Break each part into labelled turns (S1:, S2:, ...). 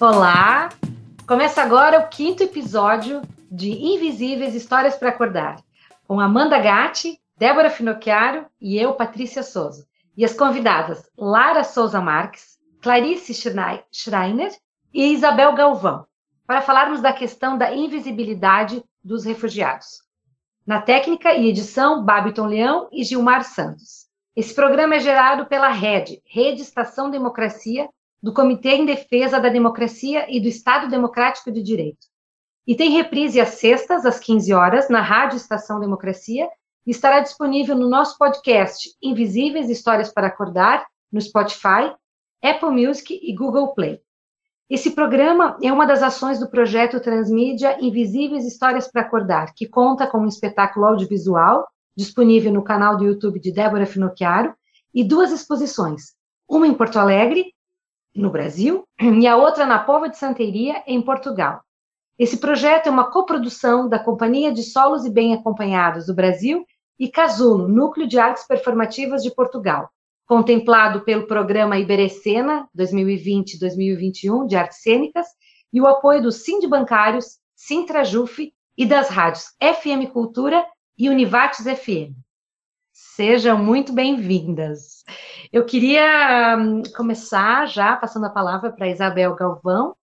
S1: Olá! Começa agora o quinto episódio de Invisíveis Histórias para Acordar, com Amanda Gatti, Débora Finocchiaro e eu, Patrícia Souza. E as convidadas Lara Souza Marques, Clarice Schreiner e Isabel Galvão, para falarmos da questão da invisibilidade dos refugiados. Na técnica e edição, Babiton Leão e Gilmar Santos. Esse programa é gerado pela RED, Rede Estação Democracia, do Comitê em Defesa da Democracia e do Estado Democrático de Direito. E tem reprise às sextas, às 15 horas, na Rádio Estação Democracia, e estará disponível no nosso podcast Invisíveis Histórias para Acordar, no Spotify, Apple Music e Google Play. Esse programa é uma das ações do projeto Transmídia Invisíveis Histórias para Acordar, que conta com um espetáculo audiovisual disponível no canal do YouTube de Débora Finocchiaro e duas exposições, uma em Porto Alegre, no Brasil, e a outra na Pova de Santeria, em Portugal. Esse projeto é uma coprodução da Companhia de Solos e Bem Acompanhados do Brasil e Casulo, Núcleo de Artes Performativas de Portugal, contemplado pelo programa Iberecena 2020-2021 de artes cênicas e o apoio do Sind Bancários, Sintrajuf e das rádios FM Cultura e Univates FM. Sejam muito bem-vindas. Eu queria um, começar já passando a palavra para Isabel Galvão,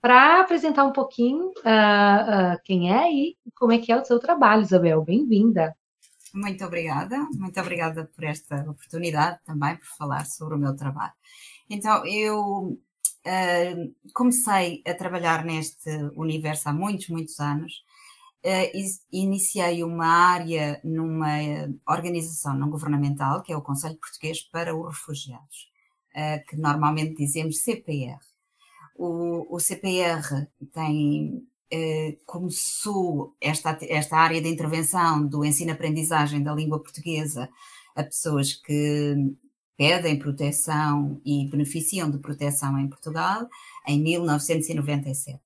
S1: para apresentar um pouquinho uh, uh, quem é e como é que é o seu trabalho, Isabel. Bem-vinda.
S2: Muito obrigada, muito obrigada por esta oportunidade também, por falar sobre o meu trabalho. Então, eu uh, comecei a trabalhar neste universo há muitos, muitos anos. Uh, iniciei uma área numa organização não governamental, que é o Conselho Português para os Refugiados, uh, que normalmente dizemos CPR. O, o CPR tem eh, começou esta, esta área de intervenção do ensino-aprendizagem da língua portuguesa a pessoas que pedem proteção e beneficiam de proteção em Portugal em 1997.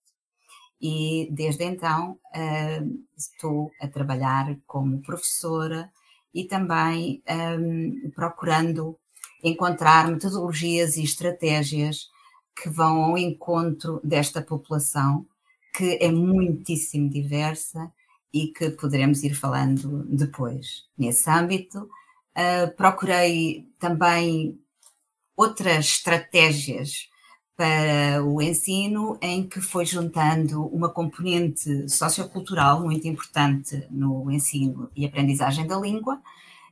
S2: E desde então uh, estou a trabalhar como professora e também um, procurando encontrar metodologias e estratégias que vão ao encontro desta população que é muitíssimo diversa e que poderemos ir falando depois. Nesse âmbito, uh, procurei também outras estratégias para o ensino em que foi juntando uma componente sociocultural muito importante no ensino e aprendizagem da língua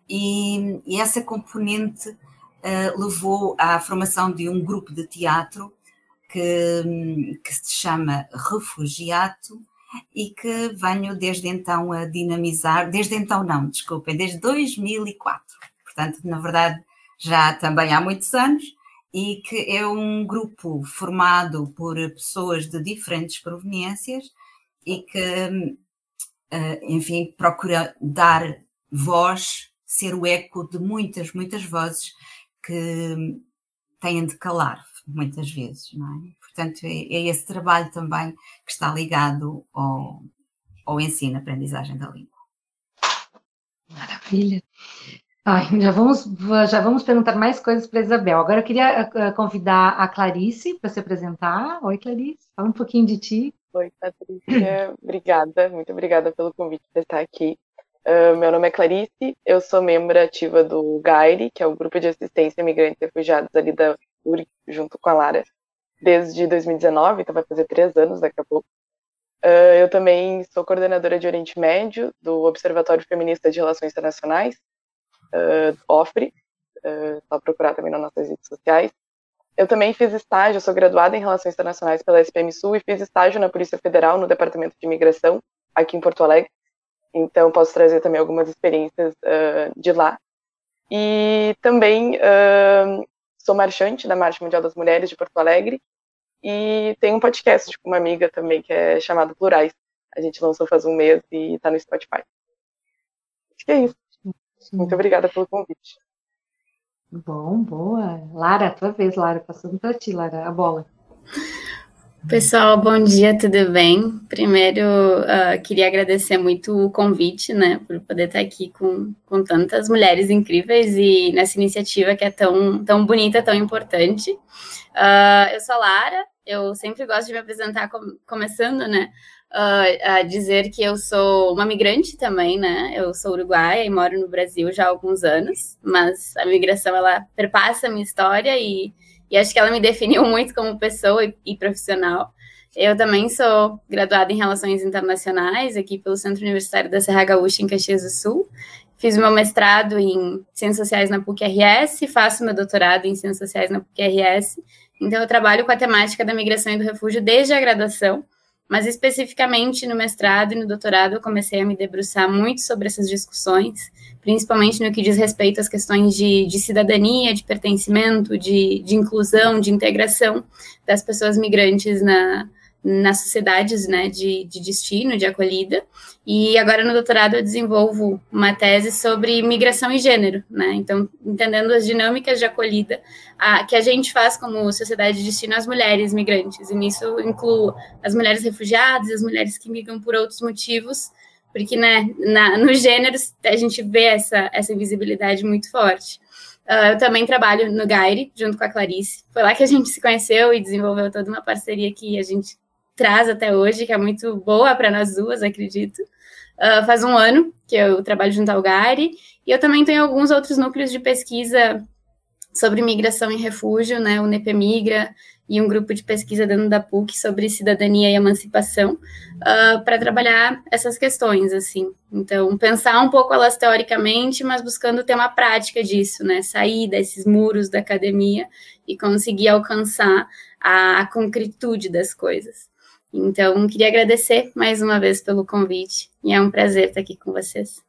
S2: e, e essa componente uh, levou à formação de um grupo de teatro que, que se chama Refugiato e que venho desde então a dinamizar, desde então não, desculpem, desde 2004. Portanto, na verdade, já também há muitos anos, e que é um grupo formado por pessoas de diferentes proveniências e que, eh, enfim, procura dar voz, ser o eco de muitas, muitas vozes que têm de calar muitas vezes, não é? Portanto, é, é esse trabalho também que está ligado ao, ao ensino, aprendizagem da língua.
S1: Maravilha. Ai, já vamos, já vamos perguntar mais coisas para Isabel. Agora eu queria uh, convidar a Clarice para se apresentar. Oi, Clarice, fala um pouquinho de ti.
S3: Oi, Patrícia, obrigada, muito obrigada pelo convite de estar aqui. Uh, meu nome é Clarice, eu sou membro ativa do GAIRE, que é o Grupo de Assistência a Imigrantes e Refugiados ali da URI, junto com a Lara, desde 2019, então vai fazer três anos daqui a pouco. Uh, eu também sou coordenadora de Oriente Médio do Observatório Feminista de Relações Internacionais, uh, OFRE, uh, só procurar também nas nossas redes sociais. Eu também fiz estágio, sou graduada em Relações Internacionais pela SPM Sul e fiz estágio na Polícia Federal, no Departamento de Imigração, aqui em Porto Alegre. Então, posso trazer também algumas experiências uh, de lá. E também uh, sou marchante da Marcha Mundial das Mulheres de Porto Alegre e tenho um podcast com uma amiga também que é chamado Plurais. A gente lançou faz um mês e está no Spotify. Acho que é isso. Muito obrigada pelo convite.
S1: Bom, boa. Lara, tua vez, Lara, passando para ti, Lara, a bola.
S4: Pessoal, bom dia, tudo bem? Primeiro, uh, queria agradecer muito o convite, né, por poder estar aqui com, com tantas mulheres incríveis e nessa iniciativa que é tão, tão bonita, tão importante. Uh, eu sou a Lara, Eu sempre gosto de me apresentar com, começando, né, uh, a dizer que eu sou uma migrante também, né? Eu sou uruguaia e moro no Brasil já há alguns anos, mas a migração ela perpassa a minha história e, e acho que ela me definiu muito como pessoa e, e profissional. Eu também sou graduada em Relações Internacionais aqui pelo Centro Universitário da Serra Gaúcha em Caxias do Sul. Fiz meu mestrado em Ciências Sociais na PUC-RS, faço meu doutorado em Ciências Sociais na PUC-RS então, eu trabalho com a temática da migração e do refúgio desde a graduação, mas especificamente no mestrado e no doutorado eu comecei a me debruçar muito sobre essas discussões, principalmente no que diz respeito às questões de, de cidadania, de pertencimento, de, de inclusão, de integração das pessoas migrantes na, nas sociedades né, de, de destino, de acolhida. E agora no doutorado eu desenvolvo uma tese sobre migração e gênero, né? Então, entendendo as dinâmicas de acolhida a, que a gente faz como sociedade de destino às mulheres migrantes. E nisso incluo as mulheres refugiadas, as mulheres que migram por outros motivos, porque né, na, no gênero a gente vê essa, essa invisibilidade muito forte. Uh, eu também trabalho no Gaire, junto com a Clarice. Foi lá que a gente se conheceu e desenvolveu toda uma parceria que a gente traz até hoje, que é muito boa para nós duas, acredito. Uh, faz um ano que eu trabalho junto ao GARI, e eu também tenho alguns outros núcleos de pesquisa sobre migração e refúgio, né, o NEP Migra e um grupo de pesquisa dentro da PUC sobre cidadania e emancipação, uh, para trabalhar essas questões, assim. Então, pensar um pouco elas teoricamente, mas buscando ter uma prática disso, né, sair desses muros da academia e conseguir alcançar a, a concretude das coisas. Então, queria agradecer mais uma vez pelo convite e é um prazer estar aqui com vocês.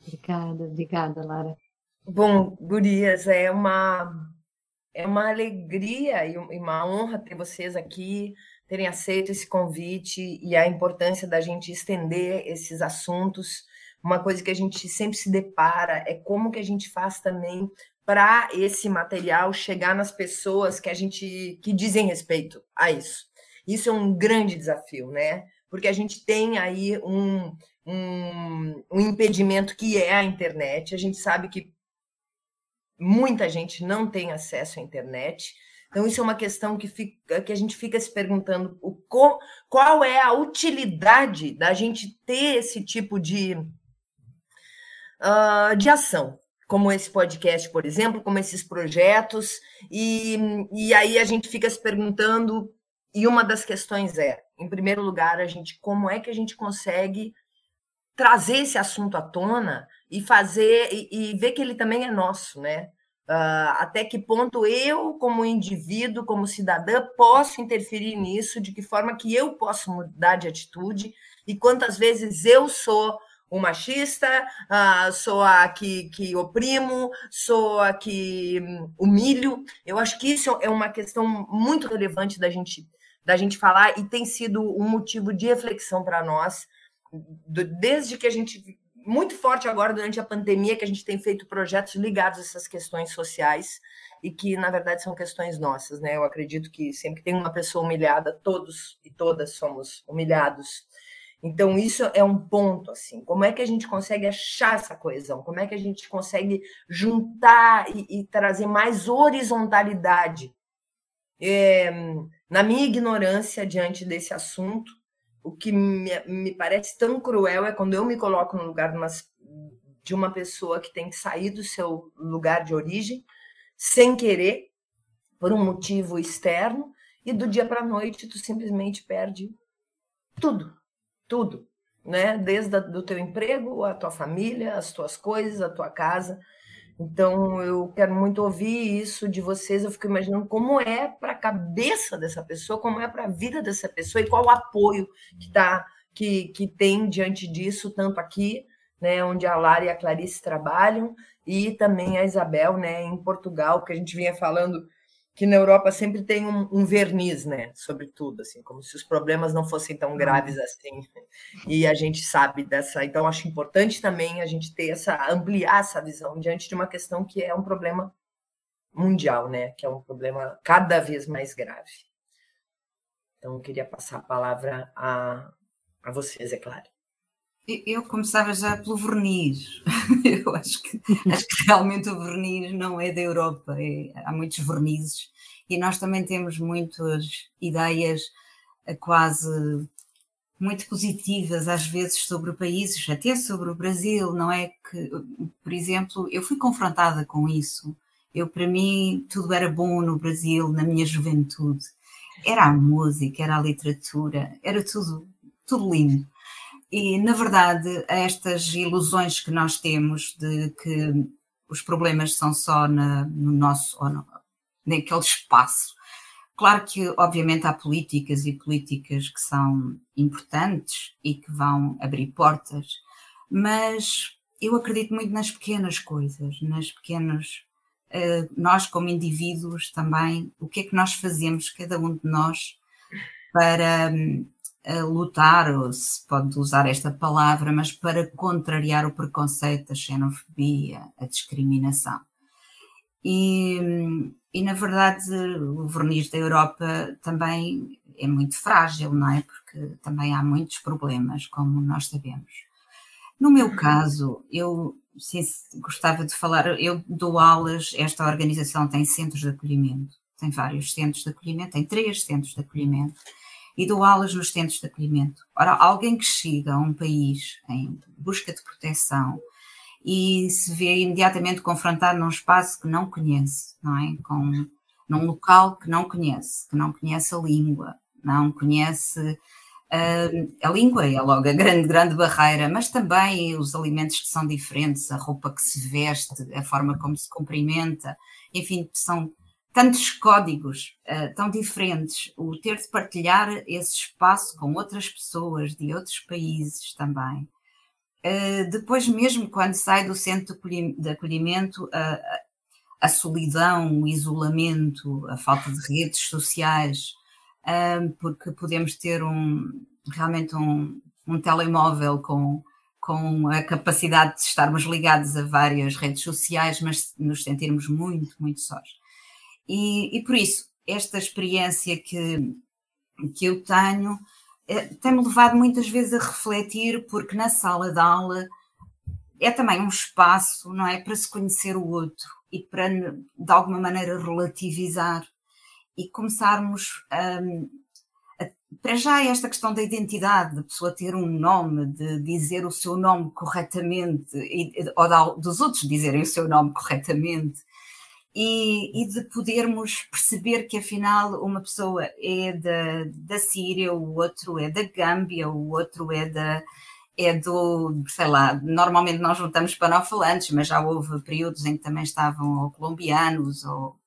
S1: Obrigada, obrigada, Lara.
S5: Bom, Gurias, é uma, é uma alegria e uma honra ter vocês aqui, terem aceito esse convite e a importância da gente estender esses assuntos. Uma coisa que a gente sempre se depara é como que a gente faz também para esse material chegar nas pessoas que a gente que dizem respeito a isso. Isso é um grande desafio, né? Porque a gente tem aí um, um, um impedimento que é a internet. A gente sabe que muita gente não tem acesso à internet. Então, isso é uma questão que, fica, que a gente fica se perguntando o, qual é a utilidade da gente ter esse tipo de, uh, de ação como esse podcast, por exemplo, como esses projetos, e, e aí a gente fica se perguntando, e uma das questões é, em primeiro lugar, a gente como é que a gente consegue trazer esse assunto à tona e fazer e, e ver que ele também é nosso, né? Uh, até que ponto eu, como indivíduo, como cidadã, posso interferir nisso, de que forma que eu posso mudar de atitude, e quantas vezes eu sou o machista, uh, sou a que, que oprimo, sou a que hum, humilho. Eu acho que isso é uma questão muito relevante da gente, da gente falar e tem sido um motivo de reflexão para nós, desde que a gente. Muito forte agora durante a pandemia, que a gente tem feito projetos ligados a essas questões sociais e que, na verdade, são questões nossas, né? Eu acredito que sempre que tem uma pessoa humilhada, todos e todas somos humilhados então, isso é um ponto, assim. Como é que a gente consegue achar essa coesão? Como é que a gente consegue juntar e, e trazer mais horizontalidade? É, na minha ignorância diante desse assunto, o que me, me, parece tão cruel é quando eu me coloco no lugar de uma, de uma pessoa que tem que sair do seu lugar de origem, sem querer, por um motivo externo, e do dia para a noite tu simplesmente perde tudo tudo, né? Desde o teu emprego, a tua família, as tuas coisas, a tua casa. Então, eu quero muito ouvir isso de vocês. Eu fico imaginando como é para a cabeça dessa pessoa, como é para a vida dessa pessoa e qual o apoio que, tá, que, que tem diante disso, tanto aqui, né, onde a Lara e a Clarice trabalham, e também a Isabel, né, em Portugal, que a gente vinha falando que na Europa sempre tem um, um, verniz, né, sobre tudo, assim, como se os problemas não fossem tão uhum. graves assim. E a gente sabe dessa, então acho importante também a gente ter essa ampliar essa visão diante de uma questão que é um problema mundial, né, que é um problema cada vez mais grave. Então eu queria passar a palavra a, a vocês, é claro.
S2: Eu começava já pelo verniz. Eu acho que, acho que realmente o verniz não é da Europa, é, há muitos vernizes e nós também temos muitas ideias eh, quase muito positivas às vezes sobre países, até sobre o Brasil, não é que, por exemplo, eu fui confrontada com isso. Eu para mim tudo era bom no Brasil na minha juventude. Era a música, era a literatura, era tudo tudo lindo. E, na verdade, estas ilusões que nós temos de que os problemas são só na, no nosso, ou no, naquele espaço. Claro que, obviamente, há políticas e políticas que são importantes e que vão abrir portas, mas eu acredito muito nas pequenas coisas, nas pequenas. Uh, nós, como indivíduos, também, o que é que nós fazemos, cada um de nós, para um, a lutar, ou se pode usar esta palavra, mas para contrariar o preconceito, a xenofobia, a discriminação. E, e na verdade o verniz da Europa também é muito frágil, não é? Porque também há muitos problemas, como nós sabemos. No meu caso, eu sim, gostava de falar, eu dou aulas, esta organização tem centros de acolhimento, tem vários centros de acolhimento, tem três centros de acolhimento, e dou aulas nos centros de acolhimento. Ora, alguém que chega a um país em busca de proteção e se vê imediatamente confrontado num espaço que não conhece, não é? Com, num local que não conhece, que não conhece a língua, não conhece uh, a língua, é logo a grande, grande barreira, mas também os alimentos que são diferentes, a roupa que se veste, a forma como se cumprimenta, enfim, são tantos códigos uh, tão diferentes, o ter de partilhar esse espaço com outras pessoas de outros países também. Uh, depois, mesmo quando sai do centro de acolhimento, a, a solidão, o isolamento, a falta de redes sociais, uh, porque podemos ter um, realmente um, um telemóvel com, com a capacidade de estarmos ligados a várias redes sociais, mas nos sentirmos muito, muito sós. E, e por isso, esta experiência que, que eu tenho eh, tem-me levado muitas vezes a refletir, porque na sala de aula é também um espaço, não é? Para se conhecer o outro e para, de alguma maneira, relativizar e começarmos a, a, para já esta questão da identidade, da pessoa ter um nome, de dizer o seu nome corretamente, ou dos outros dizerem o seu nome corretamente, e, e, de podermos perceber que afinal uma pessoa é da, da Síria, o outro é da Gâmbia, o outro é da é do, sei lá, normalmente nós juntamos panofalantes, mas já houve períodos em que também estavam ou colombianos ou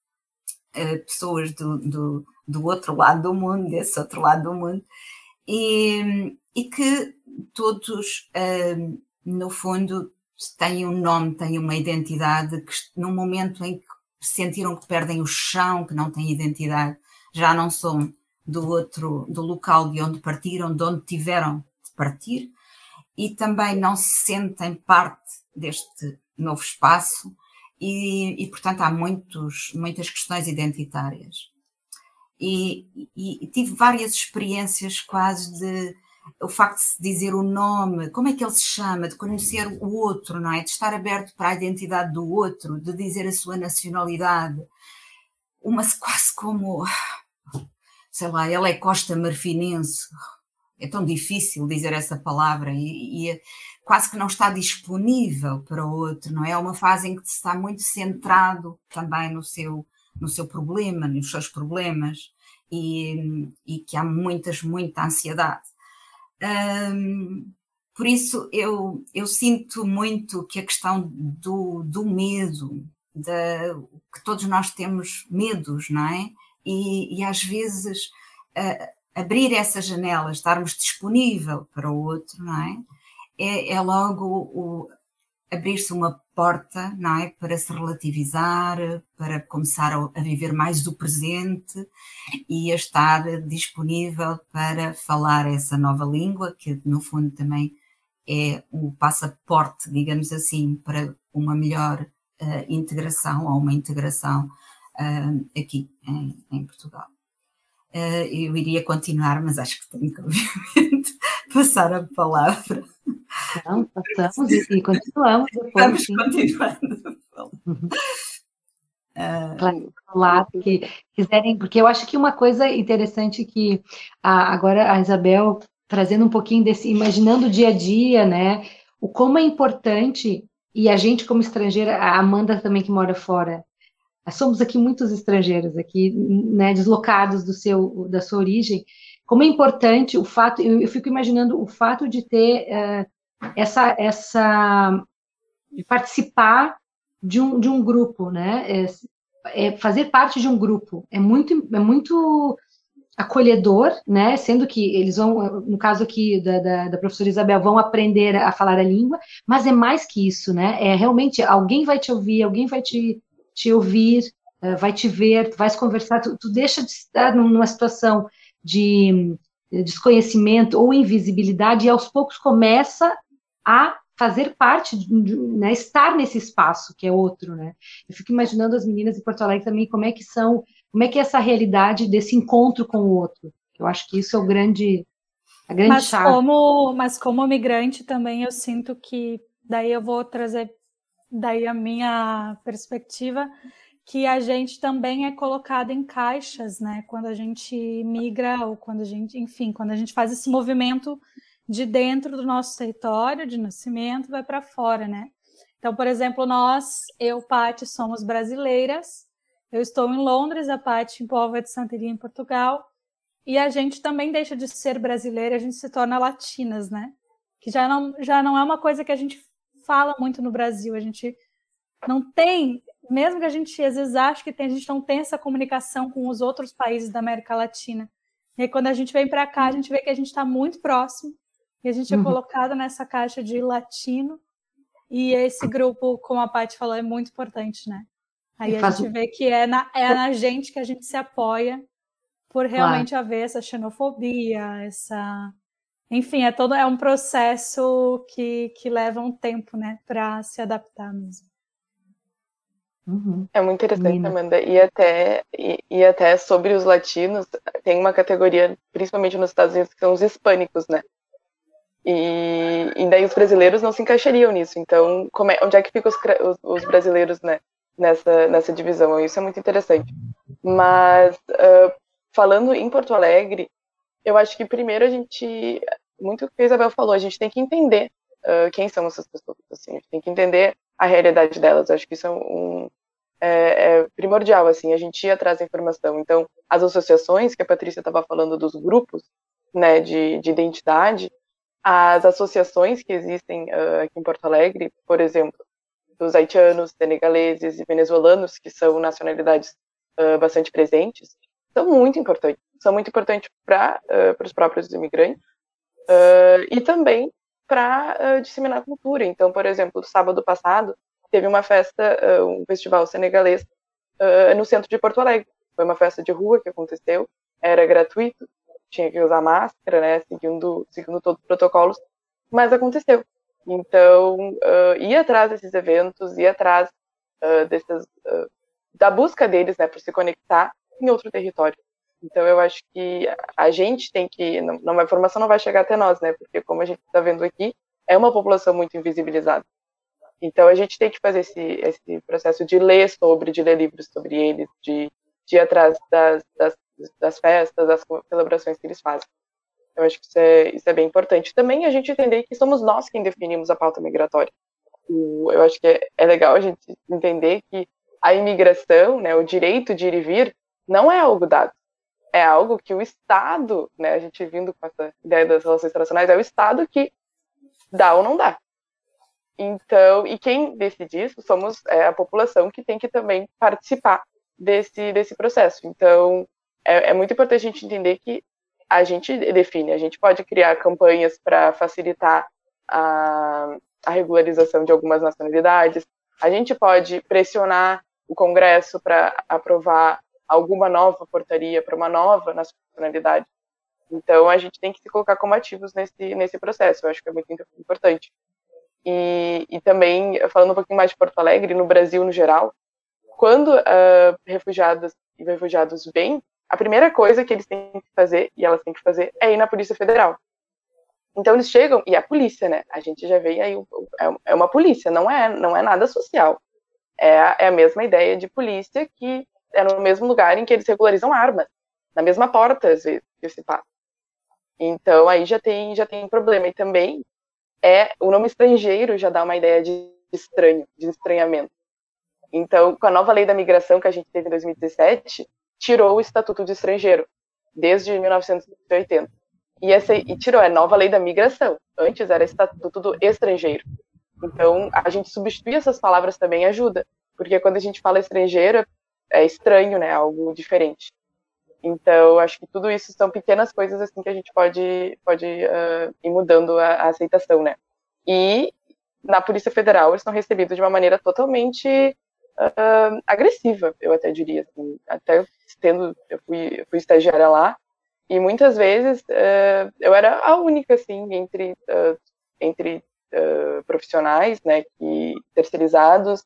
S2: uh, pessoas do, do, do, outro lado do mundo, desse outro lado do mundo, e, e que todos, uh, no fundo, têm um nome, têm uma identidade que, num momento em que sentiram que perdem o chão, que não têm identidade, já não são do outro, do local de onde partiram, de onde tiveram de partir, e também não se sentem parte deste novo espaço, e, e portanto há muitos, muitas questões identitárias. E, e, e tive várias experiências quase de o facto de se dizer o nome, como é que ele se chama, de conhecer o outro, não é? De estar aberto para a identidade do outro, de dizer a sua nacionalidade. Uma quase como, sei lá, ela é Costa Marfinense. É tão difícil dizer essa palavra e, e quase que não está disponível para o outro, não é? É uma fase em que se está muito centrado também no seu, no seu problema, nos seus problemas e, e que há muitas, muita ansiedade. Um, por isso, eu, eu sinto muito que a questão do, do medo, da, que todos nós temos medos, não é? E, e às vezes uh, abrir essa janela, estarmos disponível para o outro, não é? É, é logo o, abrir-se uma porta, não é? Para se relativizar, para começar a, viver mais do presente e a estar disponível para falar essa nova língua, que no fundo também é o passaporte, digamos assim, para uma melhor uh, integração ou uma integração uh, aqui em, em Portugal. Uh, eu iria continuar, mas acho que tenho que, obviamente, passar a palavra
S1: Não, passamos e, e continuamos depois.
S2: Vamos sim. continuando.
S1: Claro, que quiserem, porque eu acho que uma coisa interessante que a, agora a Isabel trazendo um pouquinho desse, imaginando o dia a dia, né? O como é importante, e a gente como estrangeira, a Amanda também que mora fora, somos aqui muitos estrangeiros aqui, né, deslocados do seu, da sua origem, como é importante o fato, eu, eu fico imaginando o fato de ter uh, essa, essa, participar de um, de um grupo, né, é, é fazer parte de um grupo, é muito, é muito acolhedor, né? Sendo que eles vão, no caso aqui da, da, da, professora Isabel, vão aprender a falar a língua, mas é mais que isso, né? É realmente alguém vai te ouvir, alguém vai te, te ouvir, uh, vai te ver, tu vais conversar, tu, tu deixa de estar numa situação de desconhecimento ou invisibilidade e aos poucos começa a fazer parte, de, né, estar nesse espaço que é outro, né? Eu fico imaginando as meninas em Porto Alegre também como é que são como é que é essa realidade desse encontro com o outro? Eu acho que isso é o grande, a grande
S6: mas
S1: chave.
S6: Como, mas como migrante também eu sinto que daí eu vou trazer daí a minha perspectiva que a gente também é colocado em caixas, né? Quando a gente migra ou quando a gente, enfim, quando a gente faz esse movimento de dentro do nosso território de nascimento vai para fora, né? Então, por exemplo, nós, eu, Paty, somos brasileiras eu estou em Londres, a Paty em Póvoa de Santeria, em Portugal, e a gente também deixa de ser brasileira, a gente se torna latinas, né? Que já não, já não é uma coisa que a gente fala muito no Brasil, a gente não tem, mesmo que a gente às vezes ache que tem, a gente não tem essa comunicação com os outros países da América Latina. E aí, quando a gente vem para cá, a gente vê que a gente está muito próximo e a gente é uhum. colocado nessa caixa de latino. E esse grupo, como a Paty falou, é muito importante, né? Aí a gente vê que é na, é na gente que a gente se apoia por realmente claro. haver essa xenofobia, essa. Enfim, é todo é um processo que, que leva um tempo, né, para se adaptar mesmo.
S3: Uhum. É muito interessante, Amanda. E até, e, e, até sobre os latinos, tem uma categoria, principalmente nos Estados Unidos, que são os hispânicos, né? E, e daí os brasileiros não se encaixariam nisso. Então, é, onde é que ficam os, os, os brasileiros, né? nessa, nessa divisão. Isso é muito interessante. Mas, uh, falando em Porto Alegre, eu acho que primeiro a gente, muito o que a Isabel falou, a gente tem que entender uh, quem são essas pessoas. Assim, a gente tem que entender a realidade delas. Eu acho que isso é, um, é, é primordial, assim, a gente ir atrás da informação. Então, as associações, que a Patrícia estava falando dos grupos né, de, de identidade, as associações que existem uh, aqui em Porto Alegre, por exemplo, dos haitianos, senegaleses e venezuelanos, que são nacionalidades uh, bastante presentes, são muito importantes. São muito importantes para uh, os próprios imigrantes e também para disseminar cultura. Então, por exemplo, sábado passado, teve uma festa, um festival senegalês no centro de Porto Alegre. Foi uma festa de rua que aconteceu, era gratuito, tinha que usar máscara, né, seguindo, seguindo todos os protocolos, mas aconteceu. Então, uh, ir atrás desses eventos, ir atrás uh, desses, uh, da busca deles, né, por se conectar em outro território. Então, eu acho que a gente tem que, não, a informação não vai chegar até nós, né, porque como a gente está vendo aqui, é uma população muito invisibilizada. Então, a gente tem que fazer esse, esse processo de ler sobre, de ler livros sobre eles, de, de ir atrás das, das, das festas, das celebrações que eles fazem. Eu acho que isso é, isso é bem importante. Também a gente entender que somos nós quem definimos a pauta migratória. eu acho que é, é legal a gente entender que a imigração, né, o direito de ir e vir, não é algo dado. É algo que o Estado, né, a gente vindo com essa ideia das relações internacionais, é o Estado que dá ou não dá. Então, e quem decide isso somos é, a população que tem que também participar desse, desse processo. Então, é, é muito importante a gente entender que a gente define. A gente pode criar campanhas para facilitar a, a regularização de algumas nacionalidades. A gente pode pressionar o Congresso para aprovar alguma nova portaria para uma nova nacionalidade. Então, a gente tem que se colocar como ativos nesse, nesse processo. Eu acho que é muito importante. E, e também, falando um pouquinho mais de Porto Alegre, no Brasil no geral, quando uh, refugiadas e refugiados vêm a primeira coisa que eles têm que fazer, e elas têm que fazer, é ir na Polícia Federal. Então eles chegam e a polícia, né? A gente já vê aí é, é uma polícia, não é não é nada social. É, é a mesma ideia de polícia que é no mesmo lugar em que eles regularizam armas, na mesma porta às vezes que se passa. Então aí já tem já tem problema e também é o nome estrangeiro já dá uma ideia de estranho, de estranhamento. Então, com a nova lei da migração que a gente teve em 2017, tirou o estatuto de estrangeiro desde 1980. E, essa, e tirou a nova lei da migração. Antes era estatuto do estrangeiro. Então, a gente substituir essas palavras também ajuda, porque quando a gente fala estrangeiro, é estranho, né? Algo diferente. Então, acho que tudo isso são pequenas coisas assim que a gente pode, pode uh, ir mudando a, a, aceitação, né? E na Polícia Federal eles são recebidos de uma maneira totalmente uh, agressiva, eu até diria. Assim. Até tendo, eu fui, eu fui estagiária lá e muitas vezes uh, eu era a única assim entre entre profissionais, né, que terceirizados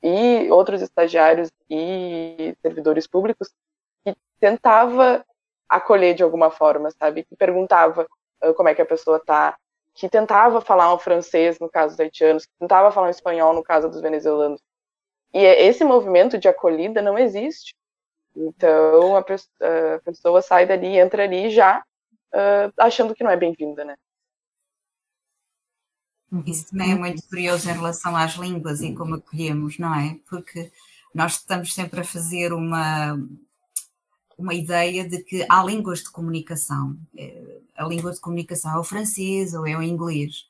S3: e outros estagiários e servidores públicos tentava acolher de alguma forma, sabe? Que perguntava uh, como é que a pessoa tá, que tentava falar um francês no caso dos haitianos, que tentava falar um espanhol no caso dos venezuelanos. E é, esse movimento de acolhida não existe. Então a, pe a pessoa sai dali, entra ali já uh, achando que não é bem-vinda, né?
S2: Isso também é muito curioso em relação às línguas e como acolhemos, não é? Porque nós estamos sempre a fazer uma, uma ideia de que há línguas de comunicação. Eh, a língua de comunicação é o francês ou é o inglês.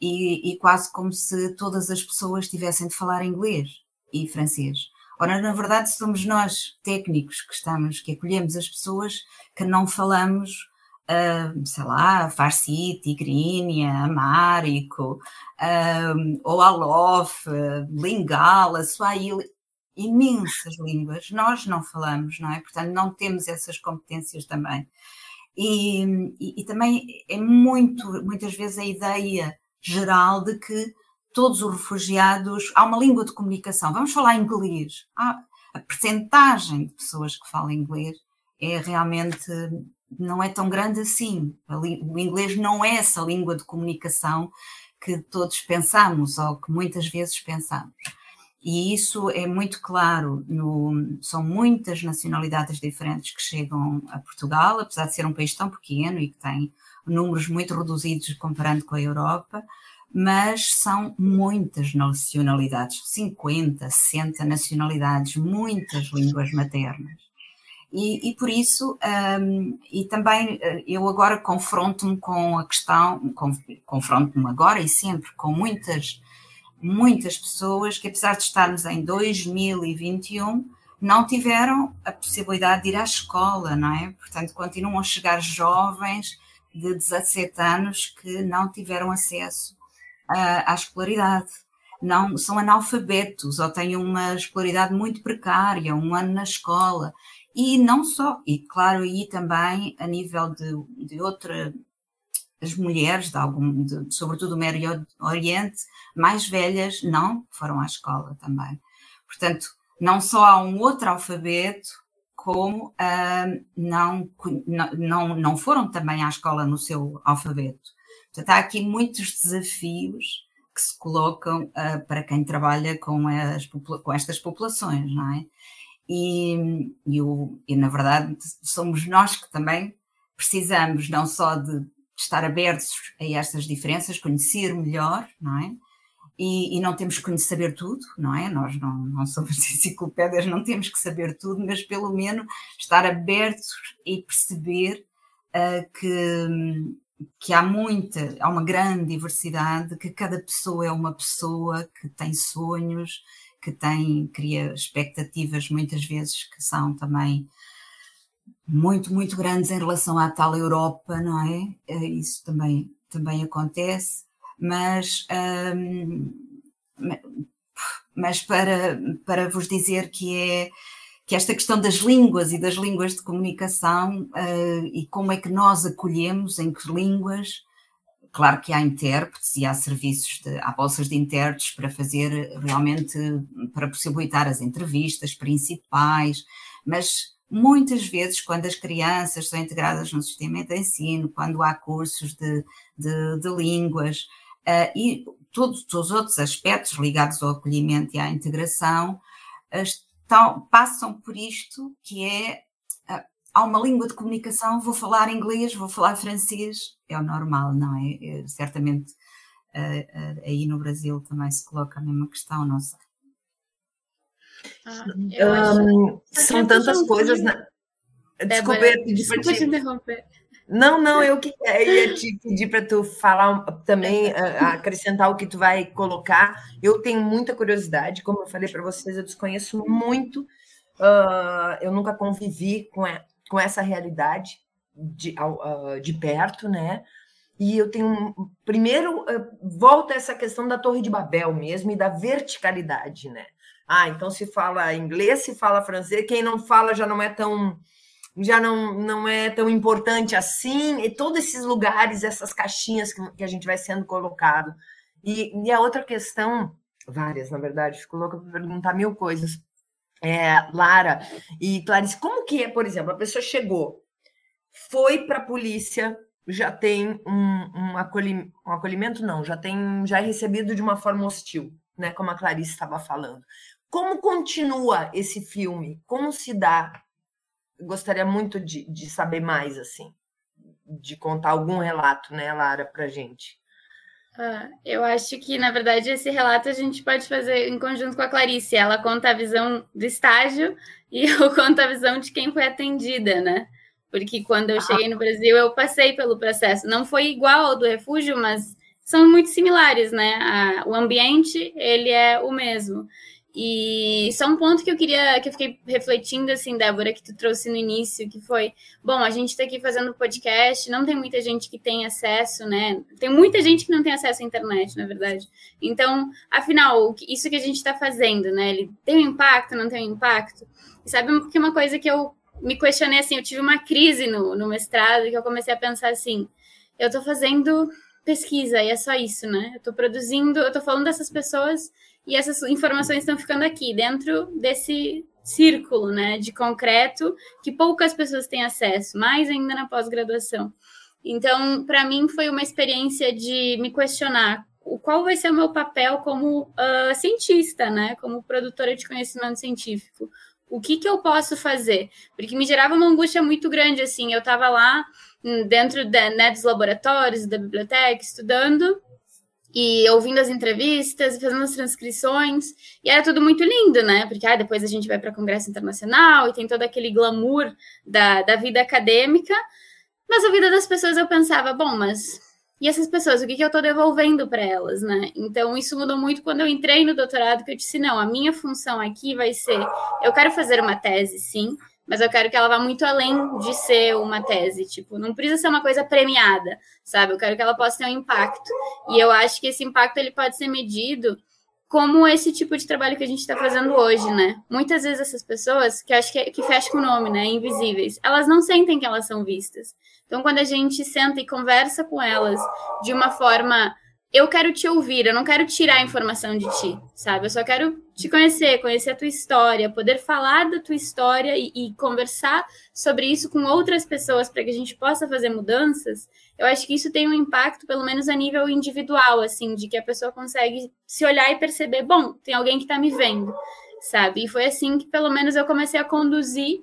S2: E, e, quase como se todas as pessoas tivessem de falar inglês e francês. Ora, na verdade, somos nós, técnicos, que estamos, que acolhemos as pessoas que não falamos, uh, sei lá, Farsi, Tigrínia, Amárico, uh, ou Alof, Lingala, Swahili imensas línguas, nós não falamos, não é? Portanto, não temos essas competências também. E, e, e, também é muito, muitas vezes a ideia geral de que todos os refugiados, há uma língua de comunicação, vamos falar inglês. Há, a percentagem de pessoas que falam inglês é realmente, não é tão grande assim. O inglês não é essa língua de comunicação que todos pensamos ou que muitas vezes pensamos. E isso é muito claro, no, são muitas nacionalidades diferentes que chegam a Portugal, apesar de ser um país tão pequeno e que tem números muito reduzidos comparando com a Europa, mas são muitas nacionalidades, 50, 60 nacionalidades, muitas línguas maternas. E, e por isso, um, e também eh, eu agora confronto-me com a questão, confronto-me agora e sempre com muitas muitas pessoas que, apesar de estarmos em 2021, não tiveram a possibilidade de ir à escola, não é? Portanto, continuam a chegar jovens de 17 anos que não tiveram acesso à, à escolaridade. Não são analfabetos ou têm uma escolaridade muito precária, um ano na escola. E não só, e claro, aí também a nível de, de outra as mulheres, de algum, de, sobretudo do Médio Oriente, mais velhas, não foram à escola também. Portanto, não só há um outro alfabeto, como uh, não, não, não foram também à escola no seu alfabeto. Portanto, há aqui muitos desafios que se colocam uh, para quem trabalha com, as, com estas populações, não é? E, e, o, e, na verdade, somos nós que também precisamos não só de estar abertos a estas diferenças, conhecer melhor, não é? E, e, não temos que saber tudo, não é? Nós não, não somos enciclopédias, não temos que saber tudo, mas pelo menos estar abertos e perceber uh, que, que há muita, há uma grande diversidade, que cada pessoa é uma pessoa que tem sonhos, que tem, cria expectativas muitas vezes que são também muito, muito grandes em relação à tal Europa, não é? Eh, isso também, também acontece, mas, hum, mas para, para vos dizer que é que esta questão das línguas e das línguas de comunicação uh, e como é que nós acolhemos, em que línguas, claro que há intérpretes e há serviços, de, há bolsas de intérpretes para fazer realmente, para possibilitar as entrevistas principais, mas muitas vezes, quando as crianças são integradas no sistema de ensino, quando há cursos de, de, de línguas uh, e todos os outros aspectos ligados ao acolhimento e à integração, uh, estão, passam por isto que é uh, há uma língua de comunicação, vou falar inglês, vou falar francês, é o normal, não é? é certamente aí no Brasil também se coloca a mesma questão, não sei.
S5: Ah, um, são tantas coisas. Na... Desculpa, pedir para te... interromper. Não, não, eu, que, eu ia te pedir para tu falar também, acrescentar o que tu vai colocar. Eu tenho muita curiosidade, como eu falei para vocês, eu desconheço muito, uh, eu nunca convivi com, com essa realidade de, uh, de perto, né? E eu tenho. Primeiro, uh, volta essa questão da Torre de Babel mesmo e da verticalidade, né? Ah, então se fala inglês, se fala francês, quem não fala já não é tão já não, não é tão importante assim, e todos esses lugares, essas caixinhas que, que a gente vai sendo colocado. E, e a outra questão, várias, na verdade, fico louca para perguntar mil coisas. É, Lara e Clarice, como que é, por exemplo, a pessoa chegou, foi para a polícia, já tem um, um, acolhimento, um acolhimento, não, já tem, já é recebido de uma forma hostil, né? Como a Clarice estava falando. Como continua esse filme? Como se dá? Gostaria muito de, de saber mais, assim, de contar algum relato, né, Lara, para gente.
S4: Ah, eu acho que, na verdade, esse relato a gente pode fazer em conjunto com a Clarice. Ela conta a visão do estágio e eu conto a visão de quem foi atendida, né? Porque quando eu cheguei no Brasil, eu passei pelo processo. Não foi igual ao do refúgio, mas são muito similares, né? O ambiente, ele é o mesmo. E só um ponto que eu queria, que eu fiquei refletindo, assim, Débora, que tu trouxe no início, que foi, bom, a gente está aqui fazendo podcast, não tem muita gente que tem acesso, né? Tem muita gente que não tem acesso à internet, na verdade. Então, afinal, isso que a gente está fazendo, né? Ele tem um impacto, não tem um impacto? E sabe que uma coisa que eu me questionei, assim, eu tive uma crise no, no mestrado, que eu comecei a pensar assim, eu estou fazendo pesquisa e é só isso, né? Eu estou produzindo, eu estou falando dessas pessoas e essas informações estão ficando aqui, dentro desse círculo né, de concreto que poucas pessoas têm acesso, mais ainda na pós-graduação. Então, para mim, foi uma experiência de me questionar qual vai ser o meu papel como uh, cientista, né, como produtora de conhecimento científico. O que, que eu posso fazer? Porque me gerava uma angústia muito grande, assim, eu estava lá dentro de, né, dos laboratórios, da biblioteca, estudando, e ouvindo as entrevistas, fazendo as transcrições, e era tudo muito lindo, né? Porque ah, depois a gente vai para Congresso Internacional e tem todo aquele glamour da, da vida acadêmica, mas a vida das pessoas eu pensava, bom, mas e essas pessoas, o que, que eu estou devolvendo para elas, né? Então, isso mudou muito quando eu entrei no doutorado, que eu disse, não, a minha função aqui vai ser, eu quero fazer uma tese, sim, mas eu quero que ela vá muito além de ser uma tese, tipo, não precisa ser uma coisa premiada, sabe? Eu quero que ela possa ter um impacto. E eu acho que esse impacto ele pode ser medido como esse tipo de trabalho que a gente está fazendo hoje, né? Muitas vezes essas pessoas, que acho que, que fecha com o nome, né? Invisíveis, elas não sentem que elas são vistas. Então, quando a gente senta e conversa com elas de uma forma eu quero te ouvir, eu não quero tirar a informação de ti, sabe? Eu só quero te conhecer, conhecer a tua história, poder falar da tua história e, e conversar sobre isso com outras pessoas para que a gente possa fazer mudanças. Eu acho que isso tem um impacto, pelo menos a nível individual, assim, de que a pessoa consegue se olhar e perceber, bom, tem alguém que está me vendo, sabe? E foi assim que, pelo menos, eu comecei a conduzir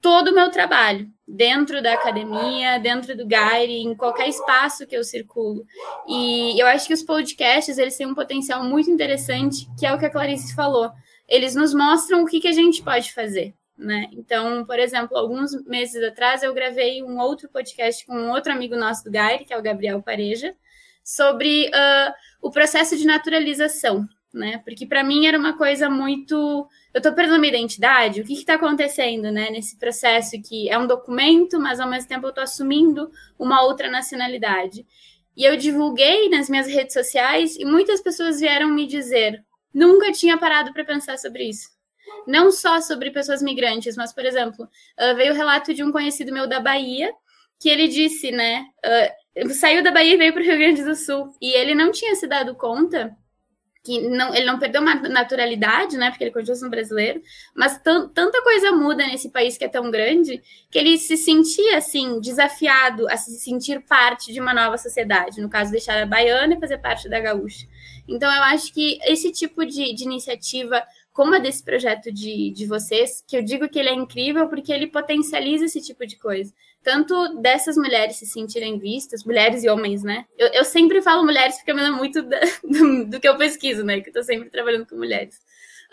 S4: todo o meu trabalho, dentro da academia, dentro do Gaire, em qualquer espaço que eu circulo. E eu acho que os podcasts, eles têm um potencial muito interessante, que é o que a Clarice falou. Eles nos mostram o que, que a gente pode fazer. Né? Então, por exemplo, alguns meses atrás eu gravei um outro podcast com um outro amigo nosso do Gaire, que é o Gabriel Pareja, sobre uh, o processo de naturalização, né? Porque para mim era uma coisa muito eu estou perdendo minha identidade? O que está acontecendo né, nesse processo que é um documento, mas ao mesmo tempo eu estou assumindo uma outra nacionalidade? E eu divulguei nas minhas redes sociais e muitas pessoas vieram me dizer: nunca tinha parado para pensar sobre isso. Não só sobre pessoas migrantes, mas, por exemplo, uh, veio o relato de um conhecido meu da Bahia, que ele disse, né? Uh, saiu da Bahia e veio para o Rio Grande do Sul. E ele não tinha se dado conta que não, ele não perdeu uma naturalidade, né? Porque ele continua sendo brasileiro, mas tanta coisa muda nesse país que é tão grande que ele se sentia assim desafiado a se sentir parte de uma nova sociedade. No caso, deixar a baiana e fazer parte da gaúcha. Então, eu acho que esse tipo de, de iniciativa como a desse projeto de, de vocês, que eu digo que ele é incrível porque ele potencializa esse tipo de coisa. Tanto dessas mulheres se sentirem vistas, mulheres e homens, né? Eu, eu sempre falo mulheres porque eu me lembro muito da, do, do, que eu pesquiso, né? Que eu tô sempre trabalhando com mulheres.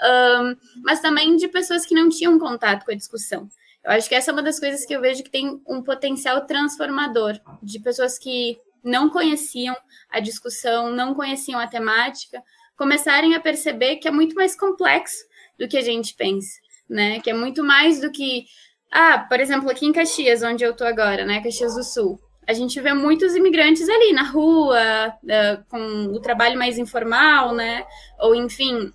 S4: Um, mas também de pessoas que não tinham contato com a discussão. Eu acho que essa é uma das coisas que eu vejo que tem um potencial transformador, de pessoas que não conheciam a discussão, não conheciam a temática, começarem a perceber que é muito mais complexo do que a gente pensa, né? Que é muito mais do que, ah, por exemplo, aqui em Caxias, onde eu tô agora, né, Caxias do Sul, a gente vê muitos imigrantes ali na rua, uh, com o trabalho mais informal, né? Ou enfim,